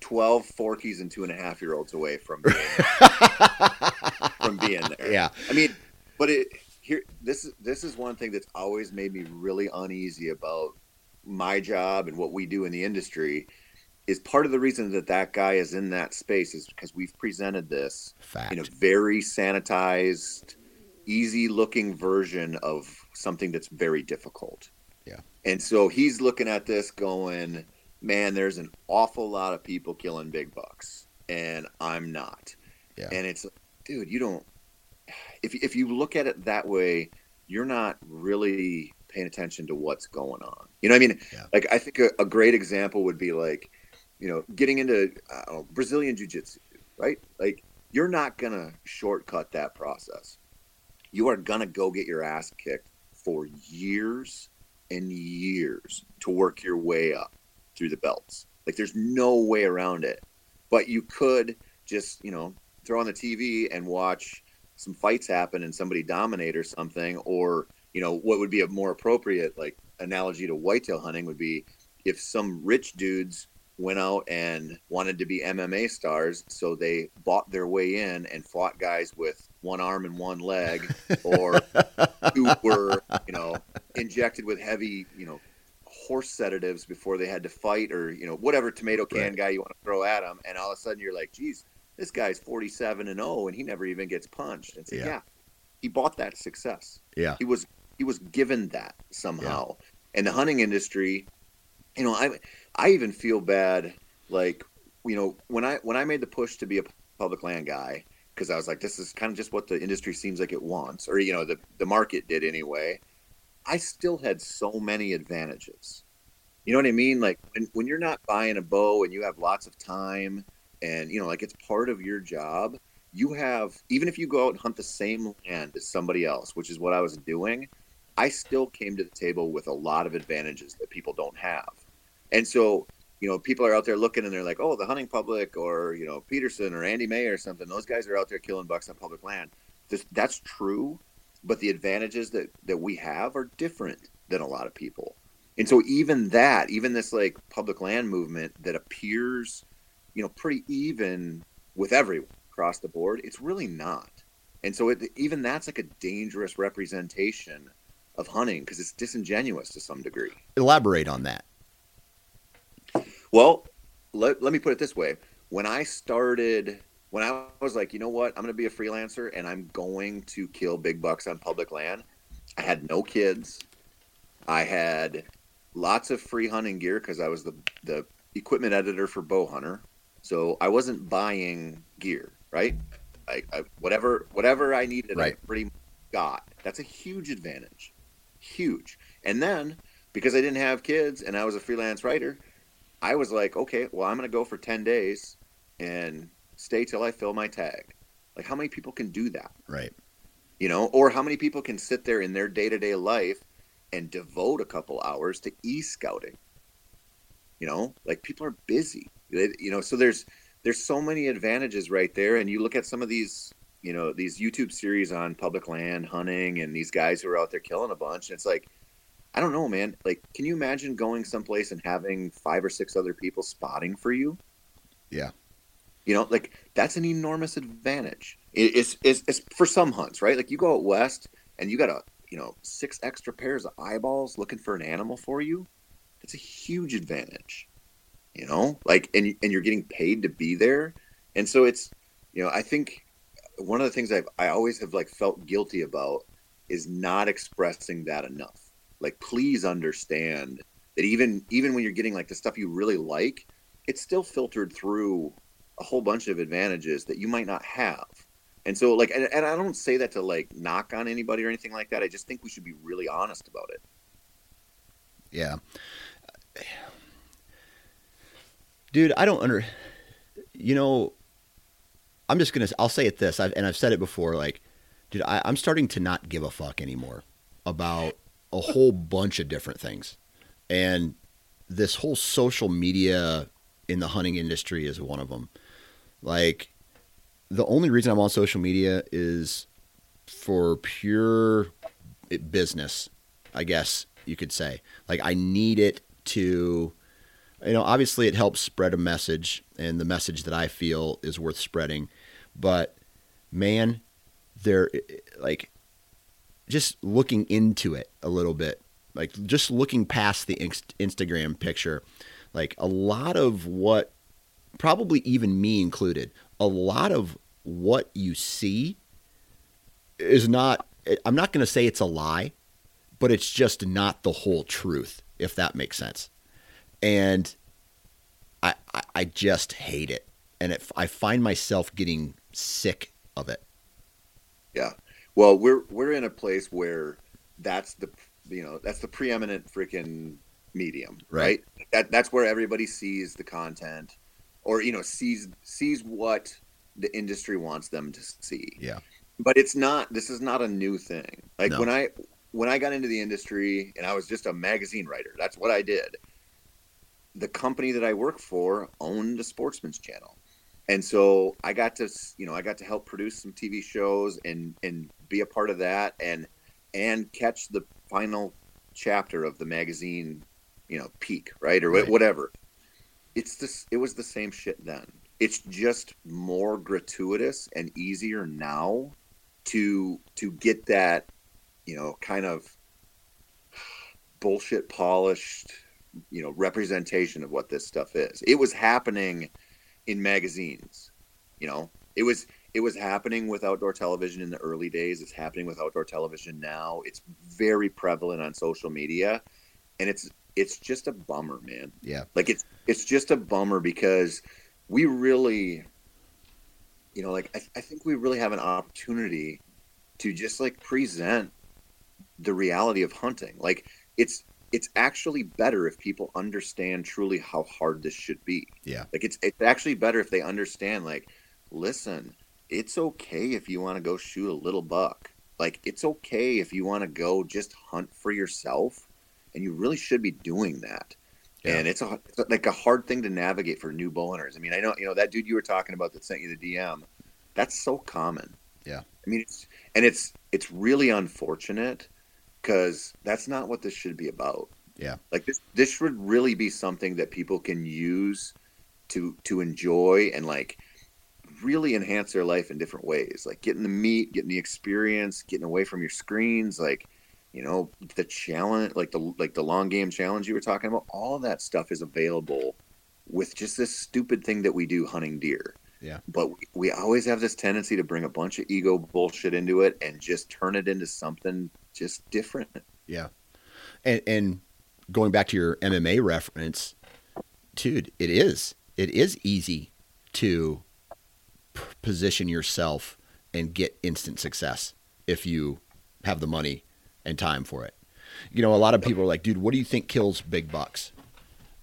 12 Forkies and two and a half year olds away from being, <laughs> from being there. Yeah. I mean, but it here this is this is one thing that's always made me really uneasy about my job and what we do in the industry is part of the reason that that guy is in that space is because we've presented this Fact. in a very sanitized easy looking version of something that's very difficult yeah and so he's looking at this going man, there's an awful lot of people killing big bucks, and I'm not. Yeah. And it's, dude, you don't. If if you look at it that way, you're not really paying attention to what's going on. You know, what I mean, yeah. like I think a, a, great example would be like, you know, getting into know, Brazilian jiu-jitsu, right? Like you're not gonna shortcut that process. You are gonna go get your ass kicked for years and years to work your way up through the belts. Like there's no way around it. But you could just, you know, throw on the TV and watch some fights happen and somebody dominate or something or, you know, what would be a more appropriate like analogy to whitetail hunting would be if some rich dudes went out and wanted to be MMA stars, so they bought their way in and fought guys with one arm and one leg, <laughs> or who were, you know, injected with heavy, you know, horse sedatives before they had to fight or you know whatever tomato can right. guy you want to throw at them and all of a sudden you're like geez this guy's 47 and 0 and he never even gets punched and yeah. yeah. he bought that success yeah he was he was given that somehow yeah. and the hunting industry you know i i even feel bad like you know when i when i made the push to be a public land guy because i was like this is kind of just what the industry seems like it wants or you know the the market did anyway I still had so many advantages. You know what I mean? Like when, when you're not buying a bow and you have lots of time and, you know, like it's part of your job, you have, even if you go out and hunt the same land as somebody else, which is what I was doing, I still came to the table with a lot of advantages that people don't have. And so, you know, people are out there looking and they're like, oh, the hunting public or, you know, Peterson or Andy May or something, those guys are out there killing bucks on public land. This, that's true but the advantages that that we have are different than a lot of people. And so even that even this like public land movement that appears you know pretty even with everyone across the board it's really not. And so it, even that's like a dangerous representation of hunting because it's disingenuous to some degree. Elaborate on that well let, let me put it this way when i started when I was like, you know what, I'm going to be a freelancer and I'm going to kill big bucks on public land, I had no kids. I had lots of free hunting gear because I was the, the equipment editor for Bowhunter. So I wasn't buying gear, right? I, I whatever whatever I needed, Right. I pretty much got. That's a huge advantage, huge. And then because I didn't have kids and I was a freelance writer, I was like, okay, well, I'm going to go for ten days and stay till I fill my tag. Like, how many people can do that? Right. You know, or how many people can sit there in their day to day life and devote a couple hours to e scouting? You know, like people are busy. They- You know, so there's there's so many advantages right there. And you look at some of these, you know, these YouTube series on public land hunting and these guys who are out there killing a bunch. And it's like, I don't know, man. Like, can you imagine going someplace and having five or six other people spotting for you? Yeah. You know, like that's an enormous advantage. It- It's, it's, it's for some hunts, right? Like you go out west and you got a, you know, six extra pairs of eyeballs looking for an animal for you. That's a huge advantage. You know, like, and and you're getting paid to be there, and so it's, you know, I think one of the things I've I always have like felt guilty about is not expressing that enough. Like, please understand that even even when you're getting like the stuff you really like, it's still filtered through a whole bunch of advantages that you might not have. And so, like, and, and I don't say that to like knock on anybody or anything like that. I just think we should be really honest about it. Yeah. Dude, I don't under you know I'm just gonna I'll say it this, I've, and I've said it before, like, dude, I, I'm starting to not give a fuck anymore about a whole bunch of different things. And this whole social media in the hunting industry is one of them. Like, the only reason I'm on social media is for pure business, I guess you could say. Like, I need it to, you know, obviously it helps spread a message, and the message that I feel is worth spreading. But man, there, like, just looking into it a little bit, like just looking past the inst- Instagram picture, like a lot of what, probably even me included, a lot of what you see is not, I'm not going to say it's a lie, but it's just not the whole truth, if that makes sense. And I, I, I just hate it. And it, I find myself getting sick of it. Yeah. Well, we're we're in a place where that's the you know that's the preeminent freaking medium, right? Right. That that's where everybody sees the content, or you know sees sees what the industry wants them to see. Yeah. But it's not. This is not a new thing. Like No. when I when I got into the industry and I was just a magazine writer. That's what I did. The company that I work for owned a sportsman's channel and so I got to you know I got to help produce some TV shows and and be a part of that and and catch the final chapter of the magazine you know peak right or Right. whatever it's this it was the same shit then it's just more gratuitous and easier now to to get that you know kind of bullshit polished you know representation of what this stuff is it was happening in magazines. You know, it was it was happening with outdoor television in the early days. It's happening with outdoor television now. It's very prevalent on social media, and it's it's just a bummer, man. Yeah. Like it's it's just a bummer because we really, you know, like I, I think we really have an opportunity to just like present the reality of hunting. Like it's it's actually better if people understand truly how hard this should be. Yeah. Like it's it's actually better if they understand like listen, it's okay if you want to go shoot a little buck. Like it's okay if you want to go just hunt for yourself and you really should be doing that. Yeah. And it's a it's like a hard thing to navigate for new bow hunters. I mean, I know you know that dude you were talking about that sent you the DM. That's so common. Yeah. I mean, it's and it's it's really unfortunate because that's not what this should be about. Yeah. Like this this should really be something that people can use to to enjoy and like really enhance their life in different ways. Like getting the meat, getting the experience, getting away from your screens, like you know, the challenge like the like the long game challenge you were talking about, all that stuff is available with just this stupid thing that we do hunting deer. Yeah. But we, we always have this tendency to bring a bunch of ego bullshit into it and just turn it into something just different. Yeah. And and going back to your MMA reference, dude, it is. It is easy to position yourself and get instant success if you have the money and time for it. You know, a lot of people are like, dude, what do you think kills big bucks?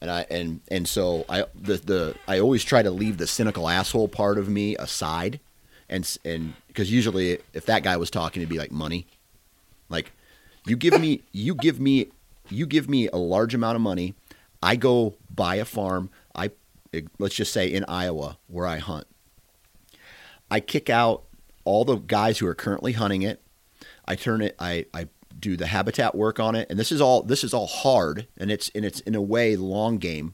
And I and and so I the the I always try to leave the cynical asshole part of me aside, and and because usually if that guy was talking, it'd be like money, like you give me <laughs> you give me you give me a large amount of money, I go buy a farm. I let's just say in Iowa where I hunt. I kick out all the guys who are currently hunting it. I turn it. I I do the habitat work on it, and this is all this is all hard, and it's and it's in a way long game,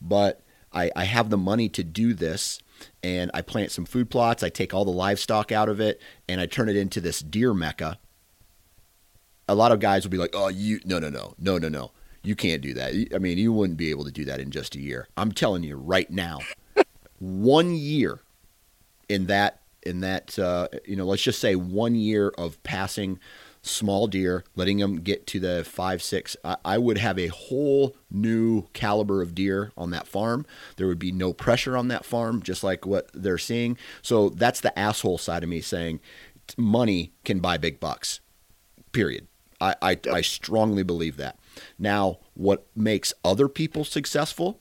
but I, I have the money to do this, and I plant some food plots. I take all the livestock out of it, and I turn it into this deer mecca. A lot of guys will be like, "Oh, you no no no no no no, you can't do that. I mean, you wouldn't be able to do that in just a year." I'm telling you right now, <laughs> one year in that in that uh, you know let's just say one year of passing small deer letting them get to the five six I, I, would have a whole new caliber of deer on that farm. There would be no pressure on that farm just like what they're seeing. So that's the asshole side of me saying money can buy big bucks period. I i, I strongly believe that. Now what makes other people successful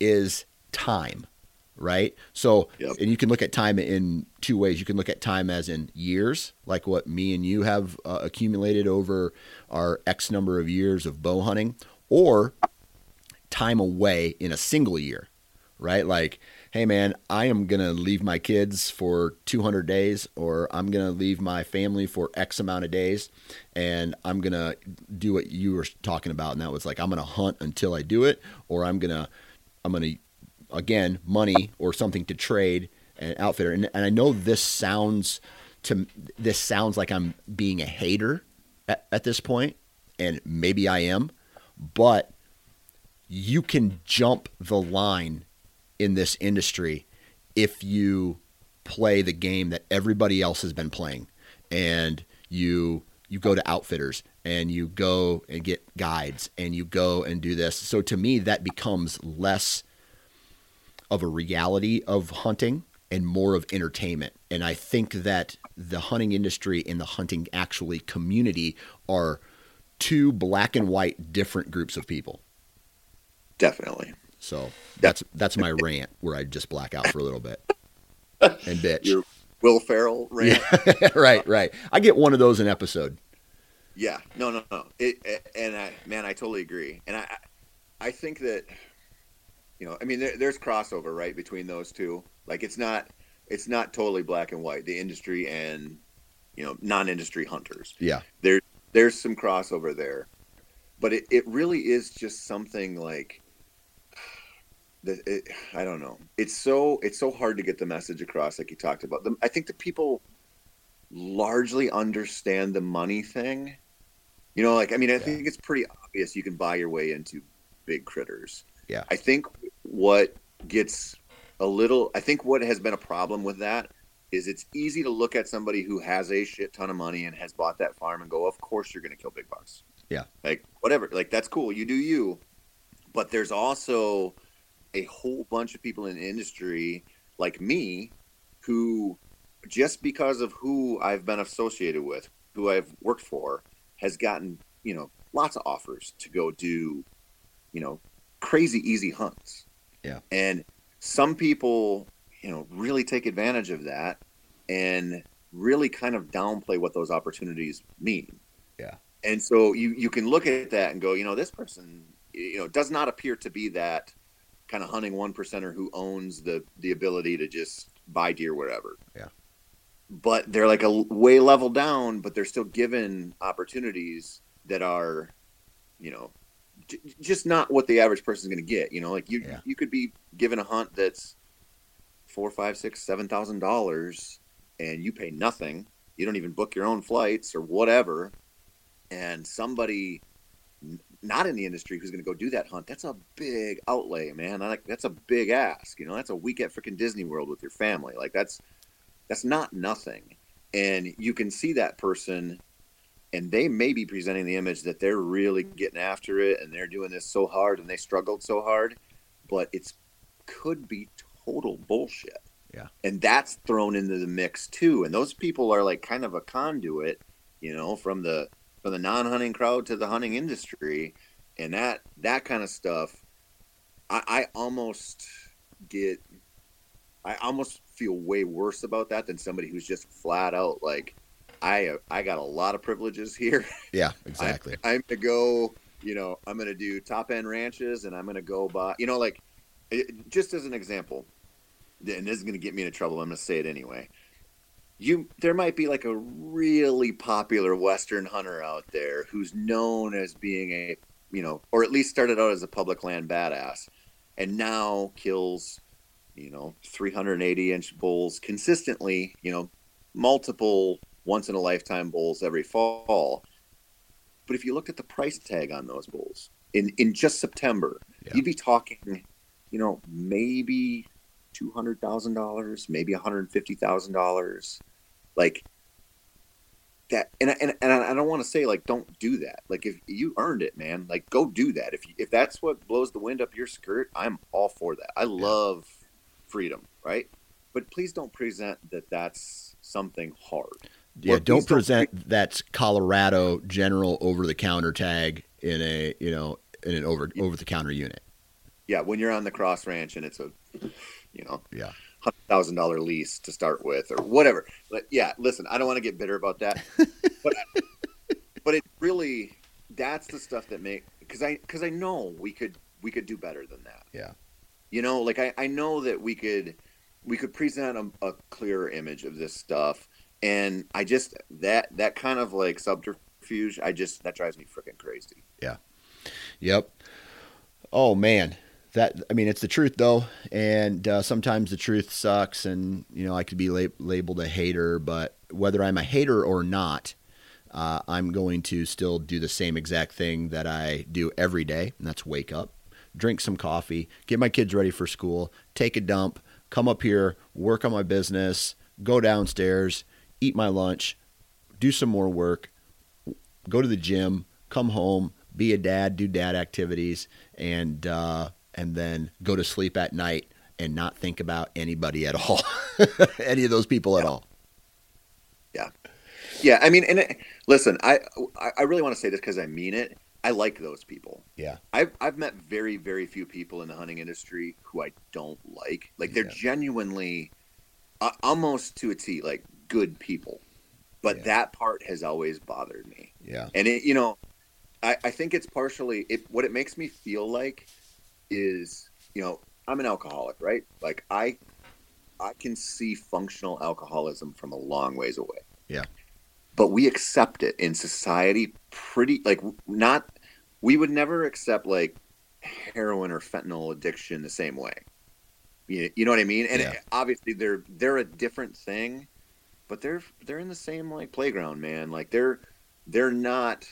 is time right? So, yep. and you can look at time in two ways. You can look at time as in years, like what me and you have uh, accumulated over our X number of years of bow hunting, or time away in a single year, right? Like, hey man, I am going to leave my kids for 200 days, or I'm going to leave my family for X amount of days, and I'm going to do what you were talking about. And that was like, I'm going to hunt until I do it, or I'm going to, I'm going to again money or something to trade an outfitter. And, and I know this sounds to this sounds like I'm being a hater at, at this point, and maybe I am, but you can jump the line in this industry if you play the game that everybody else has been playing and you you go to outfitters and you go and get guides and you go and do this so to me that becomes less of a reality of hunting and more of entertainment. And I think that the hunting industry and the hunting actually community are two black and white different groups of people. Definitely. So that's that's my rant where I just black out for a little bit <laughs> and bitch. Your Will Ferrell rant. Yeah. <laughs> right, right. I get one of those an episode. Yeah, no, no, no. It, and I, man, I totally agree. And I, I think that you know, I mean, there, there's crossover right between those two. Like it's not it's not totally black and white. The industry and you know non-industry hunters. Yeah, there there's some crossover there, but it, it really is just something like <sighs> that. It, I don't know. It's so it's so hard to get the message across, like you talked about. The, I think the people largely understand the money thing. You know, like I mean, I yeah. think it's pretty obvious you can buy your way into big critters. Yeah. I think what gets a little I think what has been a problem with that is it's easy to look at somebody who has a shit ton of money and has bought that farm and go, of course you're going to kill big bucks. Yeah. Like whatever, like that's cool. You do you. But there's also a whole bunch of people in the industry like me who just because of who I've been associated with, who I've worked for, has gotten, you know, lots of offers to go do, you know, crazy easy hunts. Yeah. And some people, you know, really take advantage of that and really kind of downplay what those opportunities mean. Yeah. And so you you can look at that and go, you know, this person, you know, does not appear to be that kind of hunting one percenter who owns the the ability to just buy deer wherever. Yeah. But they're like a way level down, but they're still given opportunities that are, you know, just not what the average person is going to get. You know, like you yeah. you could be given a hunt that's four, five, six, seven thousand dollars, and you pay nothing. You don't even book your own flights or whatever, and somebody not in the industry who's going to go do that hunt. That's a big outlay, man. I like that's a big ask. You know, that's a week at freaking Disney World with your family. Like that's that's not nothing, and you can see that person and they may be presenting the image that they're really getting after it and they're doing this so hard and they struggled so hard, but it's could be total bullshit. Yeah. And that's thrown into the mix too. And those people are like kind of a conduit, you know, from the from the non-hunting crowd to the hunting industry. And that that kind of stuff I, I almost get I almost feel way worse about that than somebody who's just flat out like I I got a lot of privileges here. <laughs> Yeah, exactly. I, I'm gonna go, you know, I'm gonna do top end ranches, and I'm gonna go buy, you know, like it, just as an example, and this is gonna get me into trouble. I'm gonna say it anyway. You, there might be like a really popular Western hunter out there who's known as being a, you know, or at least started out as a public land badass, and now kills, you know, 380 inch bulls consistently, you know, multiple once in a lifetime bulls every fall. But if you looked at the price tag on those bulls in, in just September, yeah. you'd be talking, you know, maybe two hundred thousand dollars, maybe one hundred fifty thousand dollars, like that. And and and I don't want to say like don't do that. Like if you earned it, man, like go do that. If you, if that's what blows the wind up your skirt, I'm all for that. I love freedom, right? But please don't present that that's something hard yeah, don't present don't... that's Colorado general over the counter tag in a you know in an over over the counter unit. Yeah, when you're on the cross ranch and it's a you know yeah hundred thousand dollar lease to start with or whatever. But yeah, listen, I don't want to get bitter about that, <laughs> but but it really that's the stuff that make because I because I know we could we could do better than that. Yeah, you know, like I I know that we could we could present a, a clearer image of this stuff and I just that that kind of like subterfuge, I just that drives me freaking crazy. Yeah. Yep. Oh man, that I mean it's the truth though, and uh, sometimes the truth sucks, and you know I could be lab- labeled a hater, but whether I'm a hater or not. Uh, I'm going to still do the same exact thing that I do every day, and that's wake up, drink some coffee, get my kids ready for school, take a dump, come up here, work on my business, go downstairs, eat my lunch, do some more work, go to the gym, come home, be a dad, do dad activities, and uh, and then go to sleep at night and not think about anybody at all, <laughs> any of those people at all. Yeah, yeah. I mean, and it, listen, I I really want to say this because I mean it. I like those people. Yeah. I've I've met very very few people in the hunting industry who I don't like. Like they're yeah. genuinely, uh, almost to a T. Like good people. But yeah. that part has always bothered me. Yeah. And it, you know, I, I think it's partially it what it makes me feel like is, you know, I'm an alcoholic, right? Like I I can see functional alcoholism from a long ways away. Yeah. But we accept it in society pretty like not we would never accept like heroin or fentanyl addiction the same way. You, you know what I mean? And yeah. it, obviously they're they're a different thing, but they're they're in the same like playground, man. Like they're they're not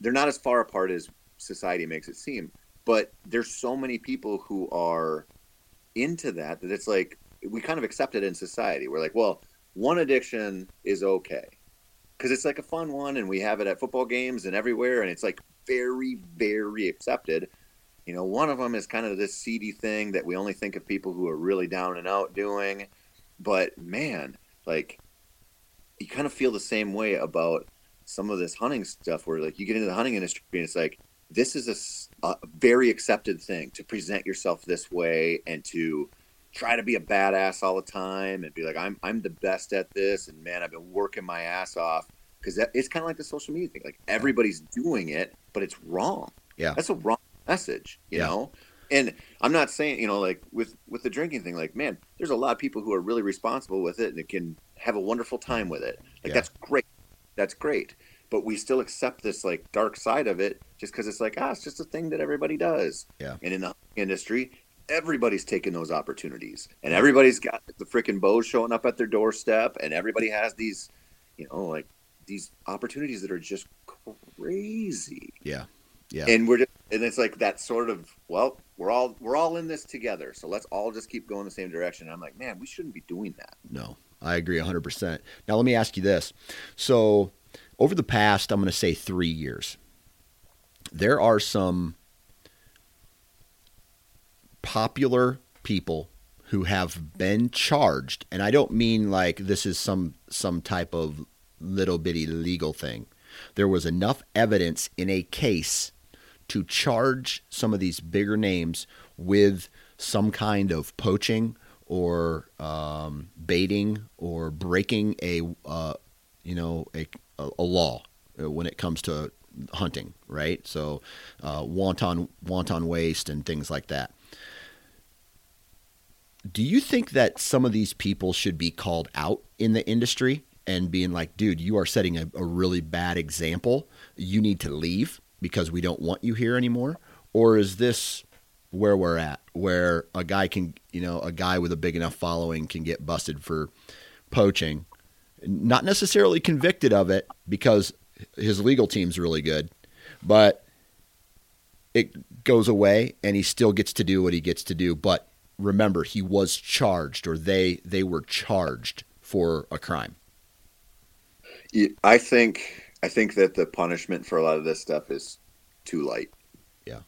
they're not as far apart as society makes it seem. But there's so many people who are into that that it's like we kind of accept it in society. We're like, well, one addiction is okay because it's like a fun one, and we have it at football games and everywhere, and it's like very very accepted. You know, one of them is kind of this seedy thing that we only think of people who are really down and out doing. But man, like you kind of feel the same way about some of this hunting stuff where like you get into the hunting industry and it's like this is a, a, very accepted thing to present yourself this way and to try to be a badass all the time and be like I'm I'm the best at this and man I've been working my ass off. Because it's kind of like the social media thing like everybody's doing it but it's wrong. Yeah. That's a wrong message you yeah. know and I'm not saying, you know, like with with the drinking thing, like man, there's a lot of people who are really responsible with it and can have a wonderful time with it. Like yeah. that's great, that's great. But we still accept this like dark side of it just because it's like ah, it's just a thing that everybody does. Yeah. And in the industry, everybody's taking those opportunities, and everybody's got the freaking bows showing up at their doorstep, and everybody has these, you know, like these opportunities that are just crazy. Yeah. Yeah. And we're just, and it's like that sort of well, we're all we're all in this together, so let's all just keep going the same direction. I'm like, man, we shouldn't be doing that. No, I agree 100. percent Now let me ask you this: so over the past, I'm going to say three years, there are some popular people who have been charged, and I don't mean like this is some some type of little bitty legal thing. There was enough evidence in a case to charge some of these bigger names with some kind of poaching or um, baiting or breaking a uh, you know a, a law when it comes to hunting, right? So uh, wanton wanton waste and things like that. Do you think that some of these people should be called out in the industry and being like, dude, you are setting a, a really bad example. You need to leave because we don't want you here anymore? Or is this where we're at, where a guy can, you know, a guy with a big enough following can get busted for poaching, not necessarily convicted of it because his legal team's really good, but it goes away and he still gets to do what he gets to do. But remember, he was charged, or they they were charged for a crime. I think I think that the punishment for a lot of this stuff is too light. Yeah,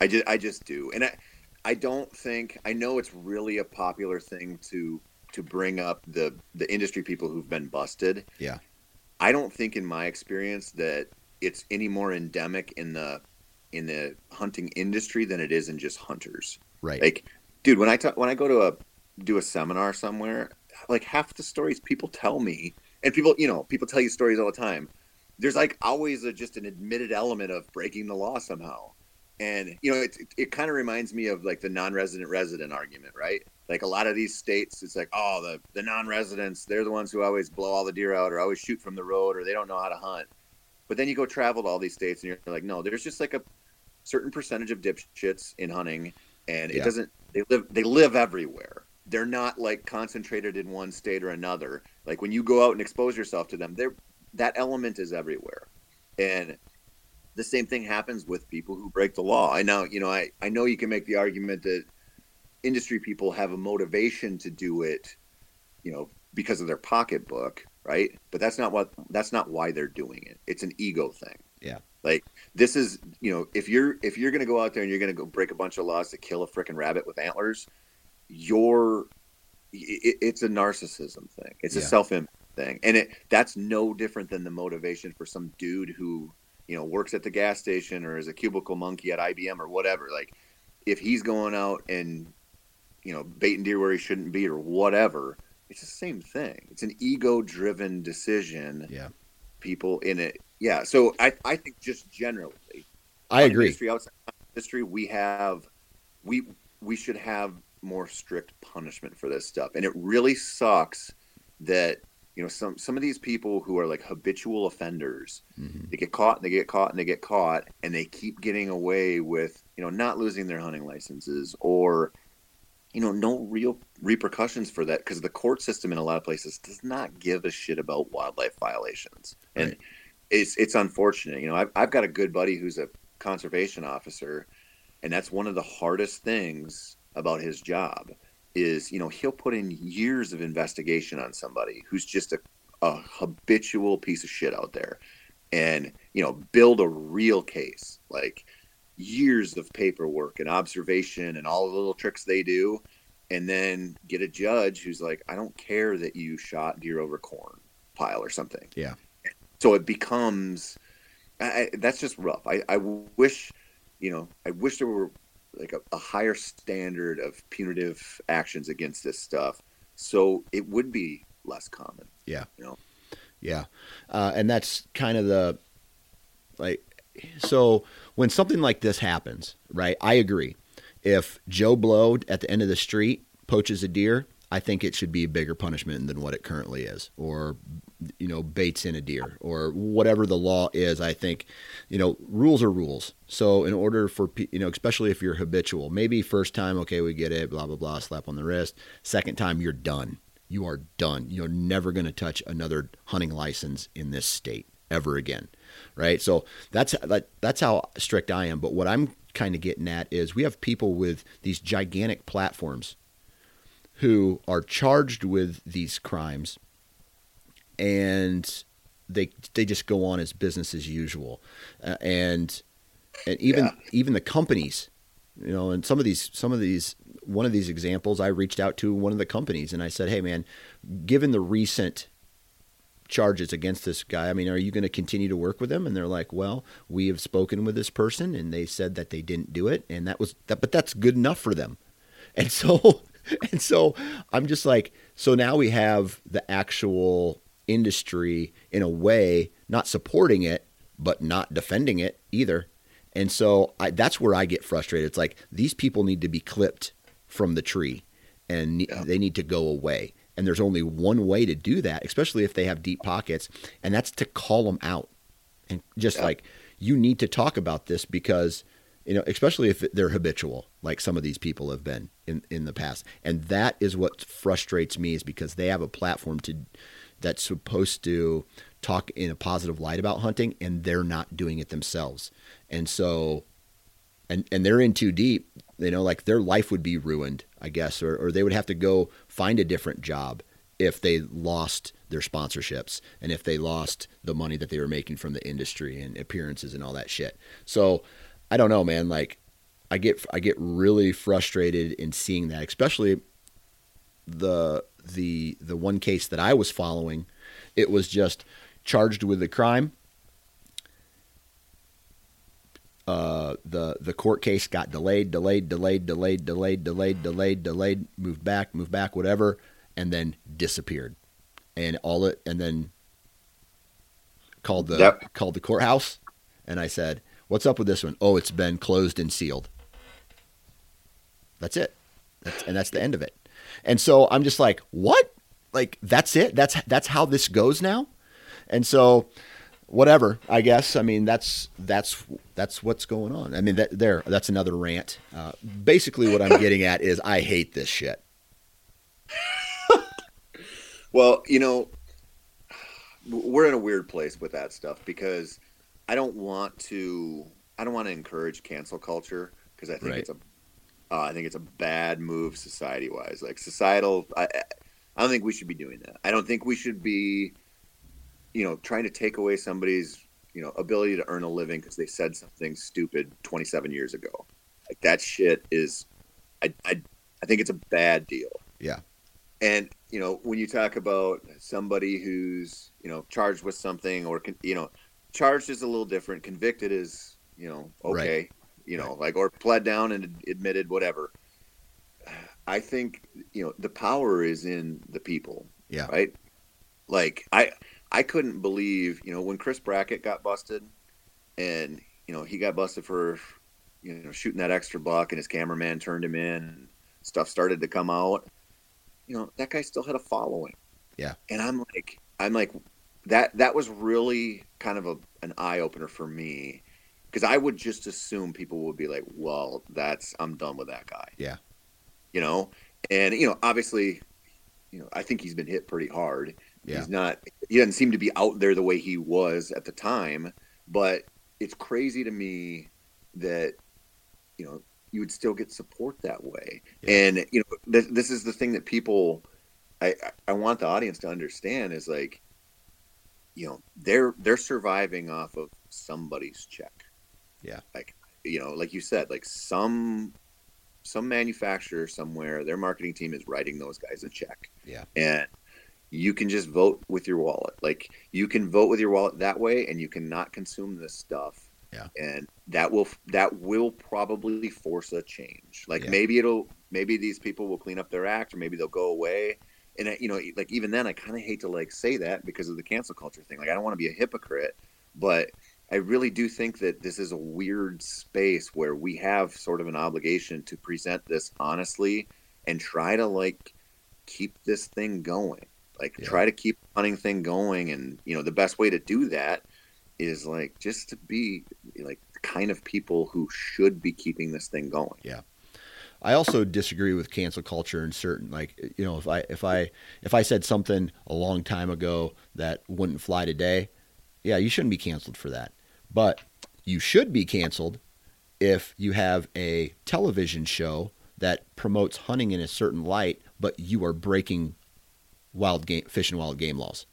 I just I just do, and I I don't think I know it's really a popular thing to to bring up the the industry people who've been busted. Yeah, I don't think in my experience that it's any more endemic in the in the hunting industry than it is in just hunters. Right. Like, dude, when I talk, when I go to a do a seminar somewhere, like half the stories people tell me, and people, you know, people tell you stories all the time. There's like always a, just an admitted element of breaking the law somehow, and you know, it it, it kind of reminds me of like the non-resident resident argument, right? like a lot of these states it's like oh the the non-residents they're the ones who always blow all the deer out or always shoot from the road or they don't know how to hunt but then you go travel to all these states and you're like no there's just like a certain percentage of dipshits in hunting and it yeah. doesn't they live they live everywhere they're not like concentrated in one state or another like when you go out and expose yourself to them they're that element is everywhere and the same thing happens with people who break the law i know you know i, I know you can make the argument that industry people have a motivation to do it, you know, because of their pocketbook, right? But that's not what that's not why they're doing it. It's an ego thing. Yeah. Like this is, you know, if you're if you're going to go out there and you're going to go break a bunch of laws to kill a freaking rabbit with antlers, you're it, it's a narcissism thing. It's yeah. a self-image thing. And it that's no different than the motivation for some dude who, you know, works at the gas station or is a cubicle monkey at IBM or whatever. Like if he's going out and you know, baiting deer where he shouldn't be or whatever. It's the same thing. It's an ego driven decision. Yeah. People in it. Yeah. So I, I think just generally, I agree. Industry, outside industry, we have, we, we should have more strict punishment for this stuff. And it really sucks that, you know, some, some of these people who are like habitual offenders, mm-hmm. they get caught and they get caught and they get caught and they keep getting away with, you know, not losing their hunting licenses or, you know, no real repercussions for that because the court system in a lot of places does not give a shit about wildlife violations, and it's it's unfortunate. You know, I've I've got a good buddy who's a conservation officer, and that's one of the hardest things about his job is you know he'll put in years of investigation on somebody who's just a, a habitual piece of shit out there and you know build a real case like years of paperwork and observation and all the little tricks they do and then get a judge who's like i don't care that you shot deer over corn pile or something. Yeah. So it becomes I, that's just rough. I, I wish you know i wish there were like a, a higher standard of punitive actions against this stuff so it would be less common yeah you know yeah uh, and that's kind of the like so when something like this happens, right? I agree. If Joe Blow at the end of the street poaches a deer, I think it should be a bigger punishment than what it currently is, or you know, baits in a deer, or whatever the law is. I think, you know, rules are rules. So in order for you know, especially if you're habitual, maybe first time, okay, we get it, blah blah blah, slap on the wrist. Second time, you're done. You are done. You're never going to touch another hunting license in this state ever again right? So that's that, that's how strict I am. But what I'm kind of getting at is we have people with these gigantic platforms who are charged with these crimes and they they just go on as business as usual uh, and and even yeah. even the companies you know and some of these some of these one of these examples, I reached out to one of the companies and I said, "Hey, man, given the recent charges against this guy, I mean, are you going to continue to work with them?" And they're like, "Well, we have spoken with this person, and they said that they didn't do it, and that was that, but that's good enough for them." And so, <laughs> and so, I'm just like, so now we have the actual industry in a way not supporting it, but not defending it either. And so I, that's where I get frustrated. It's like these people need to be clipped from the tree and yeah. they need to go away. And there's only one way to do that, especially if they have deep pockets, and that's to call them out. And just yeah. like, you need to talk about this because, you know, especially if they're habitual, like some of these people have been in, in the past. And that is what frustrates me is because they have a platform to that's supposed to talk in a positive light about hunting and they're not doing it themselves. And so and and they're in too deep, you know, like their life would be ruined, I guess, or, or they would have to go find a different job if they lost their sponsorships and if they lost the money that they were making from the industry and appearances and all that shit. So I don't know, man. Like I get I get really frustrated in seeing that, especially the the the one case that I was following. It was just charged with the crime. Uh, the the court case got delayed, delayed, delayed, delayed, delayed, delayed, delayed, delayed, moved back, moved back, whatever, and then disappeared. And all it and then called the yep. called the courthouse, and I said, "What's up with this one? Oh, it's been closed and sealed." That's it, that's, and that's the end of it. And so I'm just like, "What? Like that's it? That's that's how this goes now?" And so, whatever, I guess. I mean, that's that's that's what's going on. I mean, that, there, that's another rant. Uh, basically, what I'm getting at is I hate this shit. <laughs> well, you know, we're in a weird place with that stuff because I don't want to. I don't want to encourage cancel culture because I think right. it's a. Uh, I think it's a bad move society wise. Like societal, I, I don't think we should be doing that. I don't think we should be you know, trying to take away somebody's, you know, ability to earn a living because they said something stupid 27 years ago. Like that shit is, I, I, I think it's a bad deal. Yeah. And, you know, when you talk about somebody who's, you know, charged with something or, you know, charged is a little different. Convicted is, you know, okay, right. you know, right. like, or pled down and admitted whatever. I think, you know, the power is in the people. Yeah. Right. Like I, I couldn't believe, you know, when Chris Brackett got busted and, you know, he got busted for, you know, shooting that extra buck and his cameraman turned him in and stuff started to come out. You know, that guy still had a following. Yeah. And I'm like, I'm like, that, that was really kind of a, an eye opener for me because I would just assume people would be like, well, that's, I'm done with that guy. Yeah. You know, and, you know, obviously, you know, I think he's been hit pretty hard yeah. He's not. He doesn't seem to be out there the way he was at the time. But it's crazy to me that you know you would still get support that way. Yeah. And you know this, this is the thing that people I I want the audience to understand is like you know they're they're surviving off of somebody's check. Yeah. Like you know like you said like some some manufacturer somewhere their marketing team is writing those guys a check. Yeah. And you can just vote with your wallet. Like you can vote with your wallet that way, and you cannot consume this stuff. Yeah. And that will that will probably force a change. Like yeah. maybe it'll maybe these people will clean up their act, or maybe they'll go away. And you know, like even then, I kind of hate to like say that because of the cancel culture thing. Like I don't want to be a hypocrite, but I really do think that this is a weird space where we have sort of an obligation to present this honestly and try to like keep this thing going like yeah. try to keep the hunting thing going, and you know the best way to do that is like just to be like the kind of people who should be keeping this thing going. Yeah. I also disagree with cancel culture in certain like you know if I if I if I said something a long time ago that wouldn't fly today, yeah, you shouldn't be canceled for that. But you should be canceled if you have a television show that promotes hunting in a certain light, but you are breaking wild game fish and wild game laws.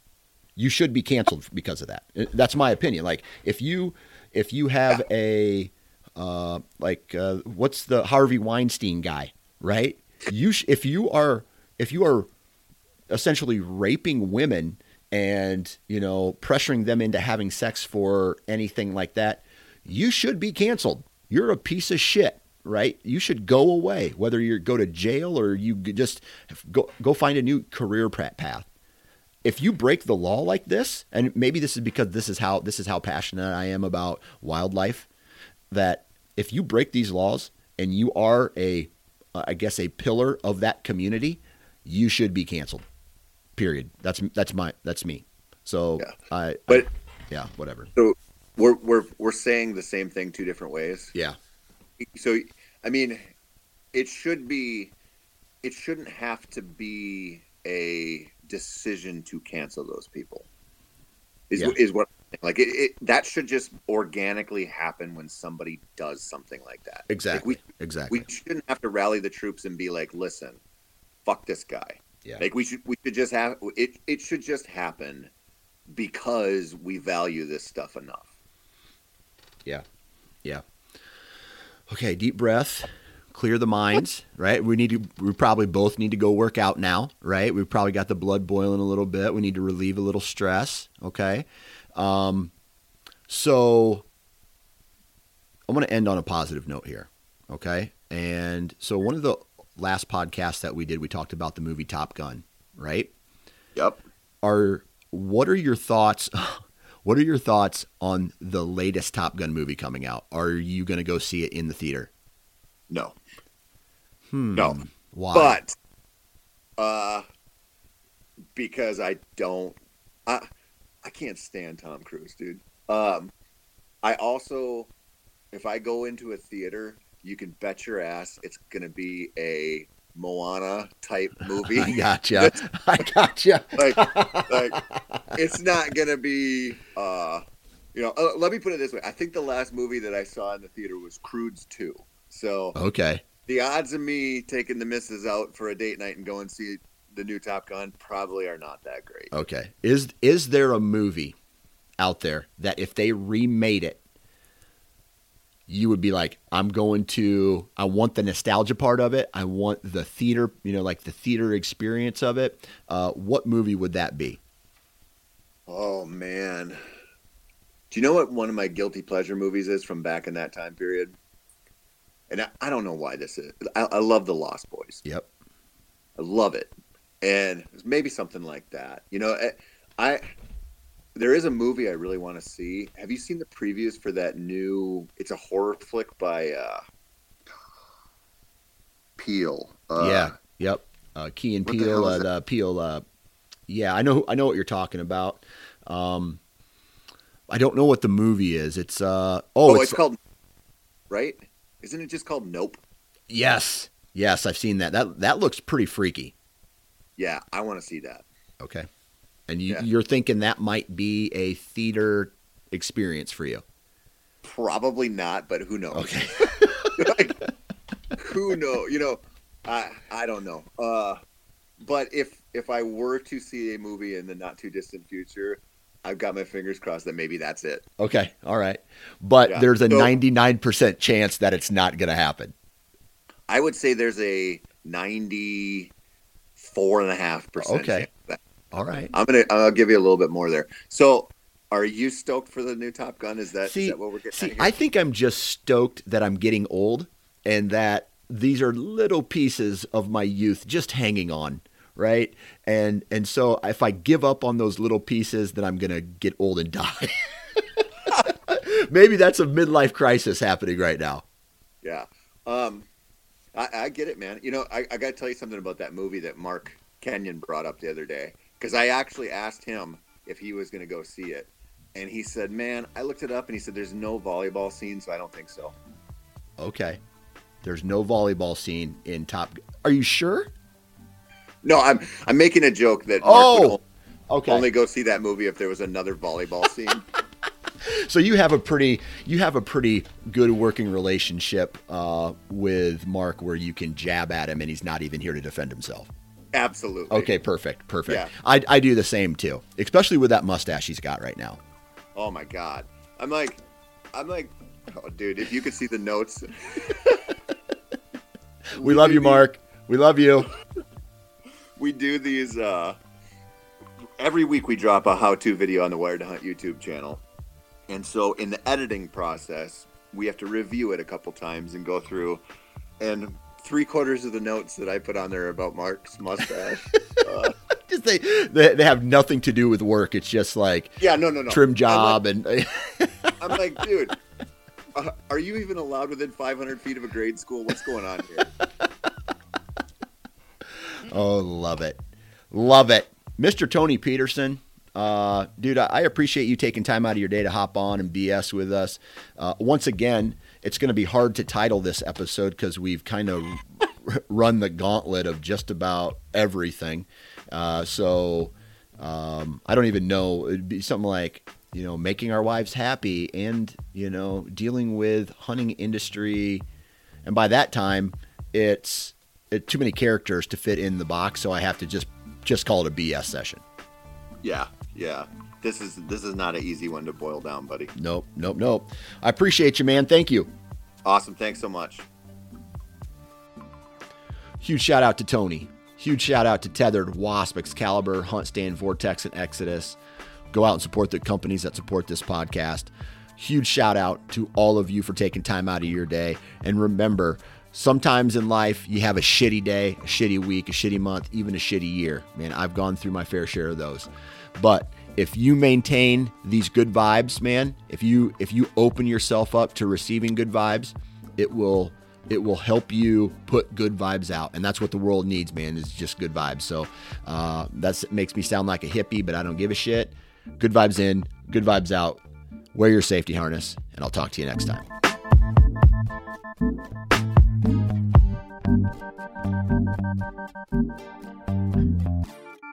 You should be canceled because of that. That's my opinion. Like if you if you have a uh, like uh, what's the Harvey Weinstein guy, right? you sh- if you are if you are essentially raping women and you know pressuring them into having sex for anything like that, you should be canceled. You're a piece of shit, right? You should go away, whether you go to jail or you just go go find a new career path. If you break the law like this, and maybe this is because this is how this is how passionate I am about wildlife, that if you break these laws and you are a I guess a pillar of that community, you should be canceled. Period. That's that's my that's me. So yeah. I but I, yeah, whatever. So we're we're we're saying the same thing two different ways. Yeah. So I mean, it should be it shouldn't have to be a decision to cancel those people. Is yeah. is what like it, it, that should just organically happen when somebody does something like that. Exactly. Like we, exactly. We shouldn't have to rally the troops and be like, "Listen, fuck this guy." Yeah. Like we should we should just have it it should just happen because we value this stuff enough. Yeah. Yeah. Okay, deep breath. Clear the minds, right? We need to we probably both need to go work out now, right? We've probably got the blood boiling a little bit. We need to relieve a little stress, okay? Um so I'm going to end on a positive note here, okay? And so one of the last podcasts that we did, we talked about the movie Top Gun, right? Yep. Are what are your thoughts? <laughs> What are your thoughts on the latest Top Gun movie coming out? Are you going to go see it in the theater? No. Hmm. No. Why? But uh because I don't I I can't stand Tom Cruise, dude. Um I also if I go into a theater you can bet your ass it's going to be a Moana type <laughs> movie. I gotcha. <laughs> I gotcha. like, like <laughs> it's not going to be, uh, you know, uh, let me put it this way. I think the last movie that I saw in the theater was Croods 2. So, okay. The odds of me taking the misses out for a date night and going see the new Top Gun probably are not that great. Okay. Is is there a movie out there that if they remade it you would be like, I'm going to, I want the nostalgia part of it. I want the theater, you know, like the theater experience of it. Uh, what movie would that be? Oh, man. Do you know what one of my guilty pleasure movies is from back in that time period? And I, I don't know why this is. I, I, love The Lost Boys. Yep. I love it. And maybe something like that. You know, I, I there is a movie I really want to see. Have you seen the previews for that new? It's a horror flick by uh, Peele. Uh, yeah. Yep. Uh, Key and Peele. Uh, the Peele. Uh, yeah, I know. I know what you're talking about. Um, I don't know what the movie is. It's uh. Oh, oh it's, it's called. Right? Isn't it just called Nope? Yes. Yes, I've seen that. That that looks pretty freaky. Yeah, I want to see that. Okay. And you, yeah. you're thinking that might be a theater experience for you? Probably not, but who knows? Okay. <laughs> like, who knows? You know, I I don't know. Uh, but if if I were to see a movie in the not too distant future, I've got my fingers crossed that maybe that's it. Okay, all right. But yeah. there's a nine percent chance that it's not going to happen. I would say there's a ninety four and a half percent. Okay. All right. I'm gonna I'll give you a little bit more there. So are you stoked for the new Top Gun? Is that, see, is that what we're getting? See, I think I'm just stoked that I'm getting old and that these are little pieces of my youth just hanging on, right? And and so if I give up on those little pieces, then I'm gonna get old and die. <laughs> Maybe that's a midlife crisis happening right now. Yeah. Um, I, I get it, man. You know, I, I got to tell you something about that movie that Mark Kenyon brought up the other day because I actually asked him if he was going to go see it, and he said, "Man, I looked it up, and he said there's no volleyball scene, so I don't think so." Okay, there's no volleyball scene in Top. Are you sure? No, I'm I'm making a joke that Mark oh, okay. only go see that movie if there was another volleyball scene. <laughs> <laughs> so you have a pretty you have a pretty good working relationship uh, with Mark, where you can jab at him, and he's not even here to defend himself. Absolutely. Okay, perfect, perfect. Yeah. I, I do the same too, especially with that mustache he's got right now. Oh my god, I'm like, I'm like, oh dude, if you could see the notes. <laughs> we love you, Mark. We love you. <laughs> we do these uh, every week. We drop a how-to video on the Wired to Hunt YouTube channel, and so in the editing process, we have to review it a couple times and go through. And three quarters of the notes that I put on there about Mark's mustache. Uh, <laughs> just they, they they have nothing to do with work. It's just like yeah, no, no, no, trim job I'm like, and. <laughs> I'm like, dude, uh, are you even allowed within 500 feet of a grade school? What's going on here? <laughs> oh, love it, love it, Mr. Tony Peterson. Uh, dude, I appreciate you taking time out of your day to hop on and BS with us. Uh, once again, it's going to be hard to title this episode because we've kind of <laughs> run the gauntlet of just about everything. Uh, so um, I don't even know. It'd be something like you know making our wives happy and you know dealing with hunting industry, and by that time it's it, too many characters to fit in the box. So I have to just just call it a BS session. Yeah, yeah. This is this is not an easy one to boil down, buddy. Nope, nope, nope. I appreciate you, man. Thank you. Awesome. Thanks so much. Huge shout out to Tony. Huge shout out to Tethrd, Wasp, Excalibur, HuntStand, Vortex, and Exodus. Go out and support the companies that support this podcast. Huge shout out to all of you for taking time out of your day. And remember, sometimes in life you have a shitty day, a shitty week, a shitty month, even a shitty year. Man, I've gone through my fair share of those. But if you maintain these good vibes, man, if you if you open yourself up to receiving good vibes, it will it will help you put good vibes out. And that's what the world needs man is just good vibes. So uh, that makes me sound like a hippie but i don't give a shit. Good vibes in good vibes out. Wear your safety harness and i'll talk to you next time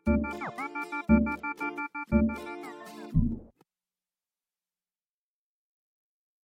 よかった。